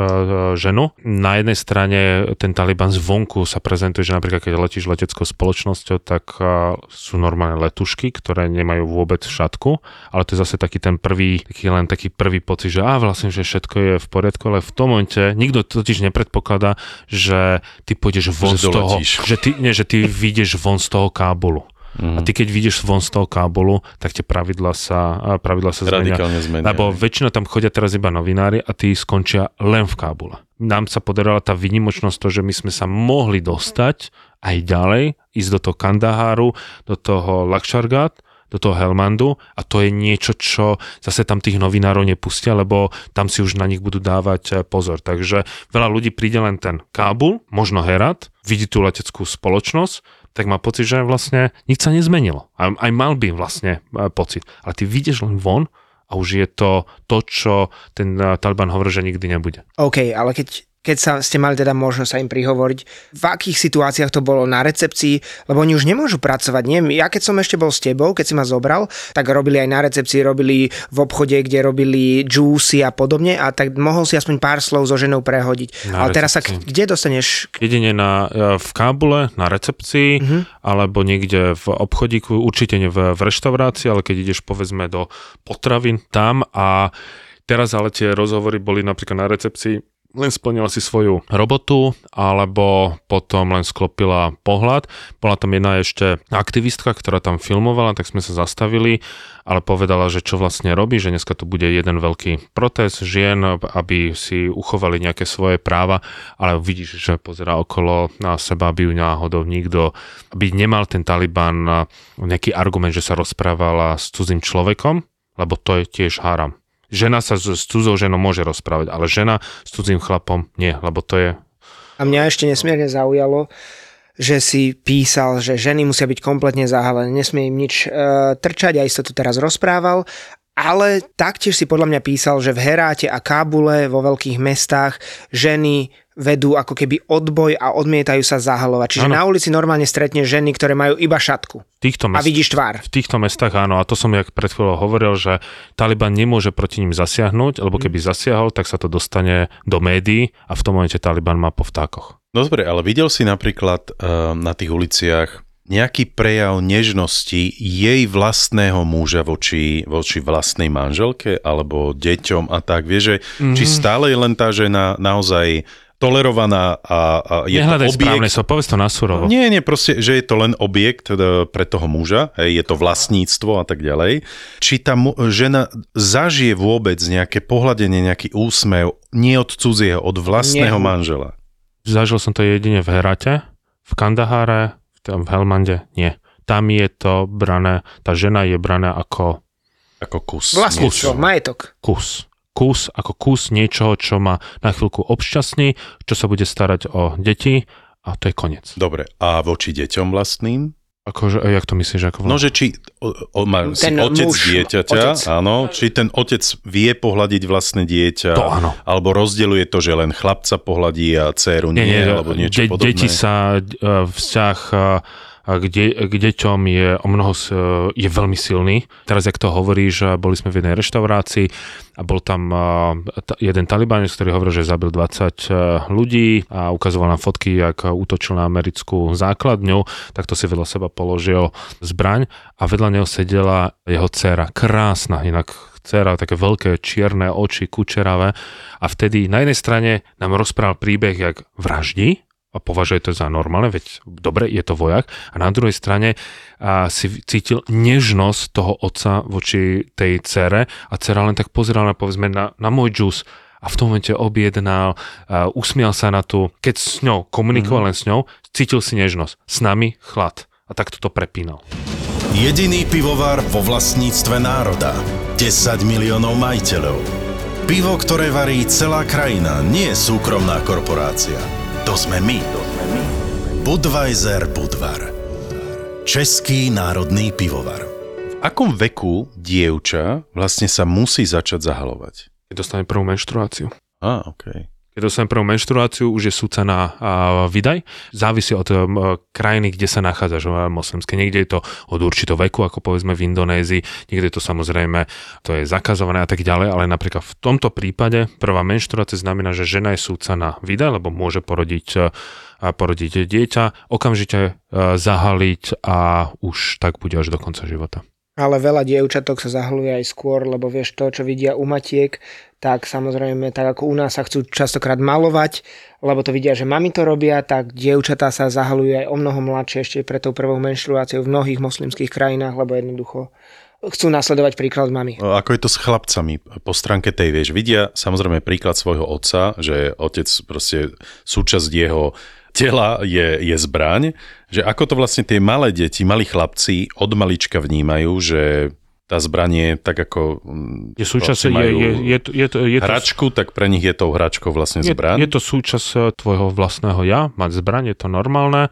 Speaker 3: ženu. Na jednej strane ten Taliban zvonku sa prezentuje, že napríklad keď letíš leteckou spoločnosťou, tak sú normálne letušky, ktoré nemajú vôbec šatku, ale to je zase taký ten prvý, taký len taký prvý pocit, že á, vlastne, že všetko je v poriadku, ale v tom momente nikto totiž nepredpokladá, že ty pôjdeš von že z toho, že ty, nie, že ty vyjdeš von z toho Kábulu. Mm. A ty keď vidíš von z toho kábolu, tak tie pravidla sa, pravidla sa zmenia.
Speaker 4: zmenia.
Speaker 3: Lebo väčšinou tam chodia teraz iba novinári a tí skončia len v kábule. Nám sa podarila tá vynimočnosť to, že my sme sa mohli dostať aj ďalej, ísť do toho Kandaháru, do toho Lakšargat, do toho Helmandu a to je niečo, čo zase tam tých novinárov nepustia, lebo tam si už na nich budú dávať eh, pozor. Takže veľa ľudí príde len ten Kábul, možno Herat, vidí tú leteckú spoločnosť, tak má pocit, že vlastne nič sa nezmenilo. Aj, aj mal by vlastne e, pocit. Ale ty vidieš len von a už je to to, čo ten e, Taliban hovorí, že nikdy nebude.
Speaker 5: OK, ale keď keď sa, ste mali teda možnosť sa im prihovoriť, v akých situáciách to bolo na recepcii, lebo oni už nemôžu pracovať. Nie? Ja keď som ešte bol s tebou, keď si ma zobral, tak robili aj na recepcii, robili v obchode, kde robili juicy a podobne a tak mohol si aspoň pár slov so ženou prehodiť.
Speaker 3: Na
Speaker 5: Ale teraz sa
Speaker 3: recepcii.
Speaker 5: k- kde dostaneš?
Speaker 3: Jedine na, e, v Kábule, na recepcii,
Speaker 5: Mhm.
Speaker 3: alebo niekde v obchodíku, určite nie v, v reštaurácii, ale keď ideš povedzme do potravín tam a teraz ale tie rozhovory boli napríklad na recepcii, len splnila si svoju robotu, alebo potom len sklopila pohľad. Bola tam jedna ešte aktivistka, ktorá tam filmovala, tak sme sa zastavili, ale povedala, že čo vlastne robí, že dneska to bude jeden veľký protest žien, aby si uchovali nejaké svoje práva, ale vidíš, že pozera okolo na seba, aby ju náhodou nikto, aby nemal ten Taliban nejaký argument, že sa rozprávala s cudzým človekom, lebo to je tiež haram. Žena sa s, s cudzou ženou môže rozprávať, ale žena s cudzým chlapom nie, lebo to je
Speaker 5: A mňa ešte nesmierne zaujalo, že si písal, že ženy musia byť kompletne zahalené, nesmie im nič e, trčať, aj si to tu teraz rozprával, ale taktiež si podľa mňa písal, že v Heráte a Kábule, vo veľkých mestách, ženy vedú ako keby odboj a odmietajú sa zahalovať. Čiže
Speaker 3: Áno.
Speaker 5: na ulici normálne stretne ženy, ktoré majú iba šatku
Speaker 3: týchto
Speaker 5: a
Speaker 3: mestách.
Speaker 5: vidíš tvár.
Speaker 3: V týchto mestách áno, a to som jak pred chvíľou hovoril, že Taliban nemôže proti ním zasiahnuť, lebo keby zasiahol, tak sa to dostane do médií a v tom momente Taliban má po vtákoch.
Speaker 4: No dobre, ale videl si napríklad uh, na tých uliciach nejaký prejav nežnosti jej vlastného muža voči, voči vlastnej manželke alebo deťom a tak. Vieš, že mm-hmm. či stále je len tá žena naozaj tolerovaná a, a je
Speaker 3: Nehľadaj
Speaker 4: to
Speaker 3: správne
Speaker 4: objekt...
Speaker 3: so, povedz to na surovo.
Speaker 4: Nie, nie, proste, že je to len objekt e, pre toho muža, hej, je to vlastníctvo a tak ďalej. Či tá mu- žena zažije vôbec nejaké pohľadenie, nejaký úsmev, nie od cudzieho, od vlastného
Speaker 5: Nie.
Speaker 4: manžela.
Speaker 3: Zažil som to jedine v Herate, v Kandaháre, v Helmande, nie. Tam je to brané, tá žena je braná ako
Speaker 4: Ako kus.
Speaker 5: Vlastníctvo, majetok.
Speaker 3: kus. Kus ako kus niečoho, čo ma na chvíľku obšťastní, čo sa bude starať o deti a to je koniec.
Speaker 4: Dobre, a voči deťom vlastným?
Speaker 3: Akože, jak to myslíš? Ako
Speaker 4: No, že či o, o, má si
Speaker 5: Ten
Speaker 4: otec
Speaker 5: muž,
Speaker 4: dieťaťa,
Speaker 5: otec.
Speaker 4: áno, či ten otec vie pohľadiť vlastné dieťa,
Speaker 3: To áno.
Speaker 4: alebo rozdeľuje to, že len chlapca pohľadí a dceru nie, nie, alebo niečo
Speaker 3: de-
Speaker 4: podobné.
Speaker 3: Deti sa, e, vzťah e, k, de- k deťom je o mnoho, je veľmi silný. Teraz, jak to hovoríš, boli sme v jednej reštaurácii a bol tam ta- jeden talibanec, ktorý hovoril, že zabil 20 e, ľudí a ukazoval nám fotky, jak útočil na americkú základňu, tak to si vedľa seba položil zbraň a vedľa neho sedela jeho dcéra, krásna, inak dcera, také veľké čierne oči, kučeravé. A vtedy na jednej strane nám rozprával príbeh, jak vraždí a považuje to za normálne, veď dobre, je to vojak a na druhej strane a si cítil nežnosť toho otca voči tej cere a cera len tak pozerala povedzme na, na môj džus a v tom momente objednal, a usmial sa na tú, keď s ňou komunikoval mm-hmm. len s ňou, cítil si nežnosť. S nami chlad. A takto to prepínal.
Speaker 2: Jediný pivovar vo vlastníctve národa. 10 miliónov majiteľov. Pivo, ktoré varí celá krajina, nie súkromná korporácia. To sme my. Budweiser Budvar. Český národný pivovar.
Speaker 4: V akom veku dievča vlastne sa musí začať zahalovať?
Speaker 3: Keď dostane prvú menštruáciu.
Speaker 4: Á, okej.
Speaker 3: Keď dostane prvú menštruáciu, už je a, vydaj. Závisí od krajiny, kde sa nachádzaš, uh, moslimské. Niekde je to od určitého veku, ako povedzme v Indonézii, niekde je to samozrejme, to je zakazované a tak ďalej, ale napríklad v tomto prípade prvá menštruácia znamená, že žena je súca na vydaj, lebo môže porodiť uh, a porodiť dieťa, okamžite uh, zahaliť a už tak bude až do konca života.
Speaker 5: Ale veľa dievčatok sa zahluje aj skôr, lebo vieš to, čo vidia u matiek, tak samozrejme, tak ako u nás sa chcú častokrát malovať, lebo to vidia, že mami to robia, tak dievčatá sa zahalujú aj o mnoho mladšie ešte pred tou prvou menštruáciou v mnohých moslimských krajinách, lebo jednoducho chcú nasledovať príklad mami.
Speaker 4: Ako je to s chlapcami po stránke tej, vieš, vidia samozrejme príklad svojho otca, že otec proste súčasť jeho tela je, je zbraň, že ako to vlastne tie malé deti, malí chlapci od malička vnímajú, že tá zbraň je tak ako... mm,
Speaker 3: Je súčasť,
Speaker 4: proste
Speaker 3: je, je, je, je, to, je to
Speaker 4: hračku, tak pre nich je tou hračkou vlastne
Speaker 3: Je,
Speaker 4: zbraň.
Speaker 3: je to súčasť eh, tvojho vlastného ja, mať zbraň, je to normálne.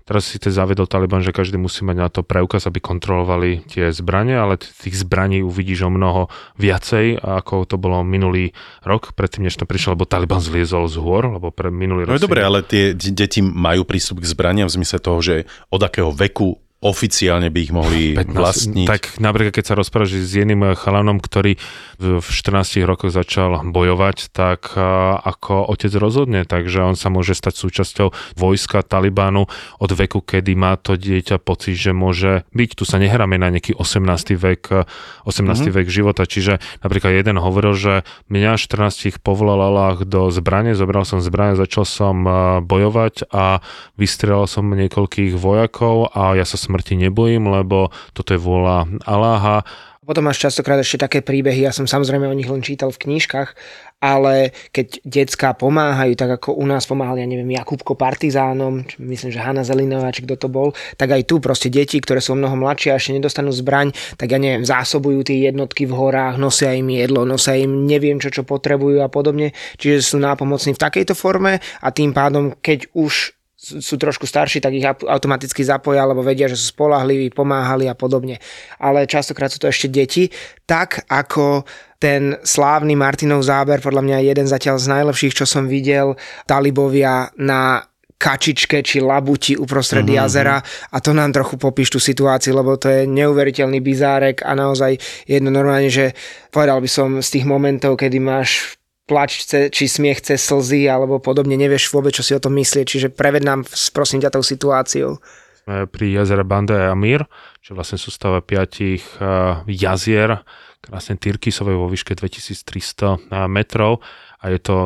Speaker 3: Teraz si to zavedol Taliban, že každý musí mať na to preukaz, aby kontrolovali tie zbranie, ale tých zbraní uvidíš o mnoho viacej, ako to bolo minulý rok, predtým než to prišiel, lebo Taliban zliezol z hôr, lebo pre minulý rok...
Speaker 4: No je dobré, ale tie deti majú prístup k zbraniam v zmysle toho, že od akého veku oficiálne by ich mohli
Speaker 3: 15.
Speaker 4: vlastniť.
Speaker 3: Tak napríklad, keď sa rozprávaš s jedným chalanom, ktorý v 14 rokoch začal bojovať, tak ako otec rozhodne, takže on sa môže stať súčasťou vojska Talibánu od veku, kedy má to dieťa pocit, že môže byť. Tu sa nehráme na nejaký 18. vek, 18. Mm-hmm. vek života, čiže napríklad jeden hovoril, že mňa 14 povolal Allah do zbrane, zobral som zbrane, začal som bojovať a vystrelal som niekoľkých vojakov a ja sa smrti nebojím, lebo toto je vôľa Aláha.
Speaker 5: Potom máš častokrát ešte také príbehy, ja som samozrejme o nich len čítal v knížkach, ale keď decka pomáhajú, tak ako u nás pomáhali, ja neviem, Jakubko Partizánom, či myslím, že Hanna Zelinová, či kto to bol, tak aj tu proste deti, ktoré sú mnoho mladšie a ešte nedostanú zbraň, tak ja neviem, zásobujú tie jednotky v horách, nosia im jedlo, nosia im neviem čo, čo potrebujú a podobne, čiže sú nápomocní v takejto forme a tým pádom, keď už sú trošku starší, tak ich automaticky zapoja, lebo vedia, že sú spolahliví, pomáhali a podobne. Ale častokrát sú to ešte deti, tak ako ten slávny Martinov záber, podľa mňa jeden zatiaľ z najlepších, čo som videl, talibovia na kačičke či labuti uprostred uh-huh. jazera a to nám trochu popíš tú situáciu, lebo to je neuveriteľný bizárek a naozaj jedno normálne, že povedal by som z tých momentov, kedy máš plač či smiech cez slzy alebo podobne, nevieš vôbec, čo si o tom myslieť, čiže preved nám prosím ťa tou situáciou.
Speaker 3: Sme pri jazere Bande a Amir, čo vlastne sústava piatich uh, jazier, krásne Tyrkisovej vo výške 2300 metrov a je to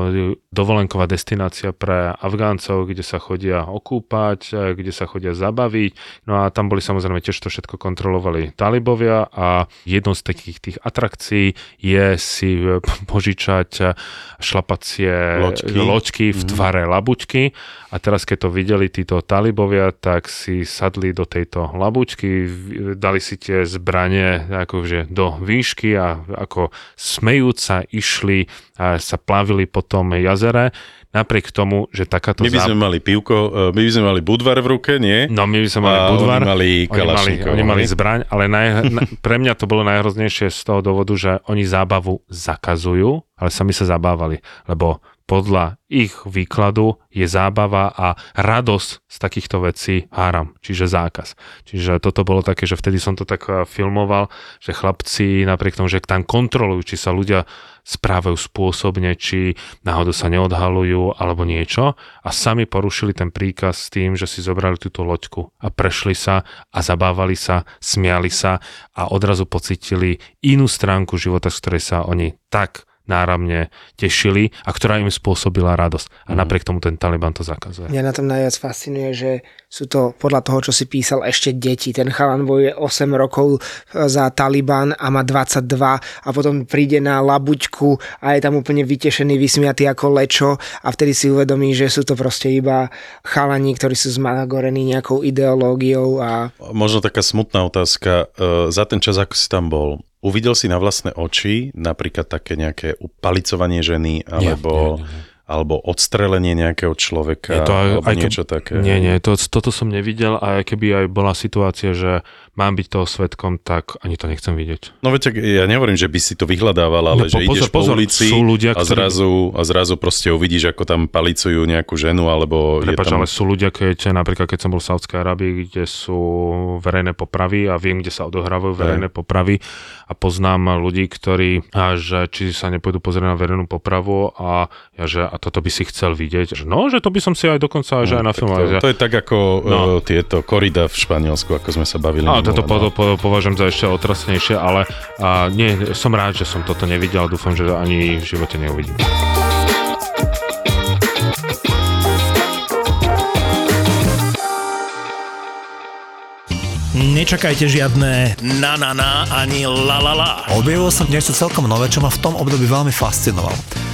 Speaker 3: dovolenková destinácia pre Afgáncov, kde sa chodia okúpať, kde sa chodia zabaviť. No a tam boli samozrejme tiež to všetko kontrolovali talibovia a jednou z takých tých atrakcií je si požičať šlapacie loďky, loďky v mhm. tvare labučky a teraz keď to videli títo talibovia, tak si sadli do tejto labučky, dali si tie zbranie akože do výšky a ako smejúc sa išli a sa plavili po tom jazere. Napriek tomu, že takáto...
Speaker 4: My by sme záp... mali pivko, e, my by sme mali budvar v ruke, nie?
Speaker 3: No my by sme mali budvar.
Speaker 4: Oni mali
Speaker 3: oni mali, oni mali zbraň, ale naj, na, pre mňa to bolo najhroznejšie z toho dôvodu, že oni zábavu zakazujú, ale sami sa zabávali, lebo podľa ich výkladu je zábava a radosť z takýchto vecí háram, čiže zákaz. Čiže toto bolo také, že vtedy som to tak eh, filmoval, že chlapci napriek tomu, že tam kontrolujú, či sa ľudia správajú spôsobne, či náhodou sa neodhalujú alebo niečo a sami porušili ten príkaz s tým, že si zobrali túto loďku a prešli sa a zabávali sa, smiali sa a odrazu pocitili inú stránku života, z ktorej sa oni tak náramne tešili a ktorá im spôsobila radosť. A mm. napriek tomu ten Taliban to zakazuje.
Speaker 5: Mňa na tom najviac fascinuje, že sú to podľa toho, čo si písal, ešte deti. Ten chalan bojuje 8 rokov e, za Taliban a má 22 a potom príde na labuťku a je tam úplne vytešený, vysmiatý ako lečo a vtedy si uvedomí, že sú to proste iba chalani, ktorí sú zmagorení nejakou ideológiou. A...
Speaker 4: Možno taká smutná otázka. E, za ten čas, ako si tam bol, Uvidel si na vlastné oči napríklad také nejaké upalicovanie ženy alebo... Nie, nie, nie alebo odstrelenie nejakého človeka, je to aj, alebo aj niečo také.
Speaker 3: Nie, nie, to, toto som nevidel a keby aj bola situácia, že mám byť toho svetkom, tak ani to nechcem vidieť.
Speaker 4: No veď ja nehovorím, že by si to vyhľadával, ale no, že pozor, ideš po pozor, ulici sú ľudia, a, zrazu, a zrazu proste uvidíš, ako tam palicujú nejakú ženu, alebo
Speaker 3: Prepač,
Speaker 4: tam...
Speaker 3: ale sú ľudia, keď napríklad keď som bol v Saudskej Arabii, kde sú verejné popravy a viem, kde sa odohrávajú verejné Aj. popravy a poznám ľudí, ktorí, že či sa nepôjdu pozrieť na verejnú popravu a ja, že a toto by si chcel vidieť, že no, že to by som si aj dokonca že no, aj na filmu.
Speaker 4: To, to je tak ako no. uh, tieto korida v Španielsku, ako sme sa bavili.
Speaker 3: A toto po, po, považujem za ešte otrasnejšie, ale a, nie, som rád, že som toto nevidel a dúfam, že ani v živote neuvidím.
Speaker 6: Nečakajte žiadne na na na ani la la la.
Speaker 7: Objavil som niečo celkom nové, čo ma v tom období veľmi fascinovalo.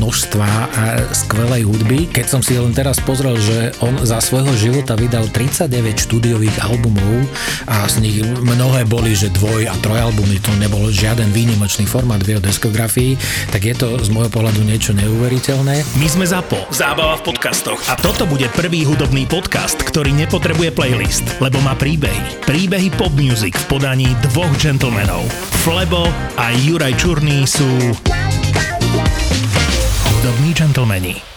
Speaker 8: množstva skvelej hudby. Keď som si len teraz pozrel, že on za svojho života vydal 39 štúdiových albumov a z nich mnohé boli, že dvoj a trojalbumy, to nebol žiaden výnimočný formát v jeho diskografii, tak je to z môjho pohľadu niečo neuveriteľné.
Speaker 6: My sme ZAPO, zábava v podcastoch a toto bude prvý hudobný podcast, ktorý nepotrebuje playlist, lebo má príbehy. Príbehy pop music v podaní dvoch gentlemanov. Flebo a Juraj Čurný sú Zdobni dżentelmeni.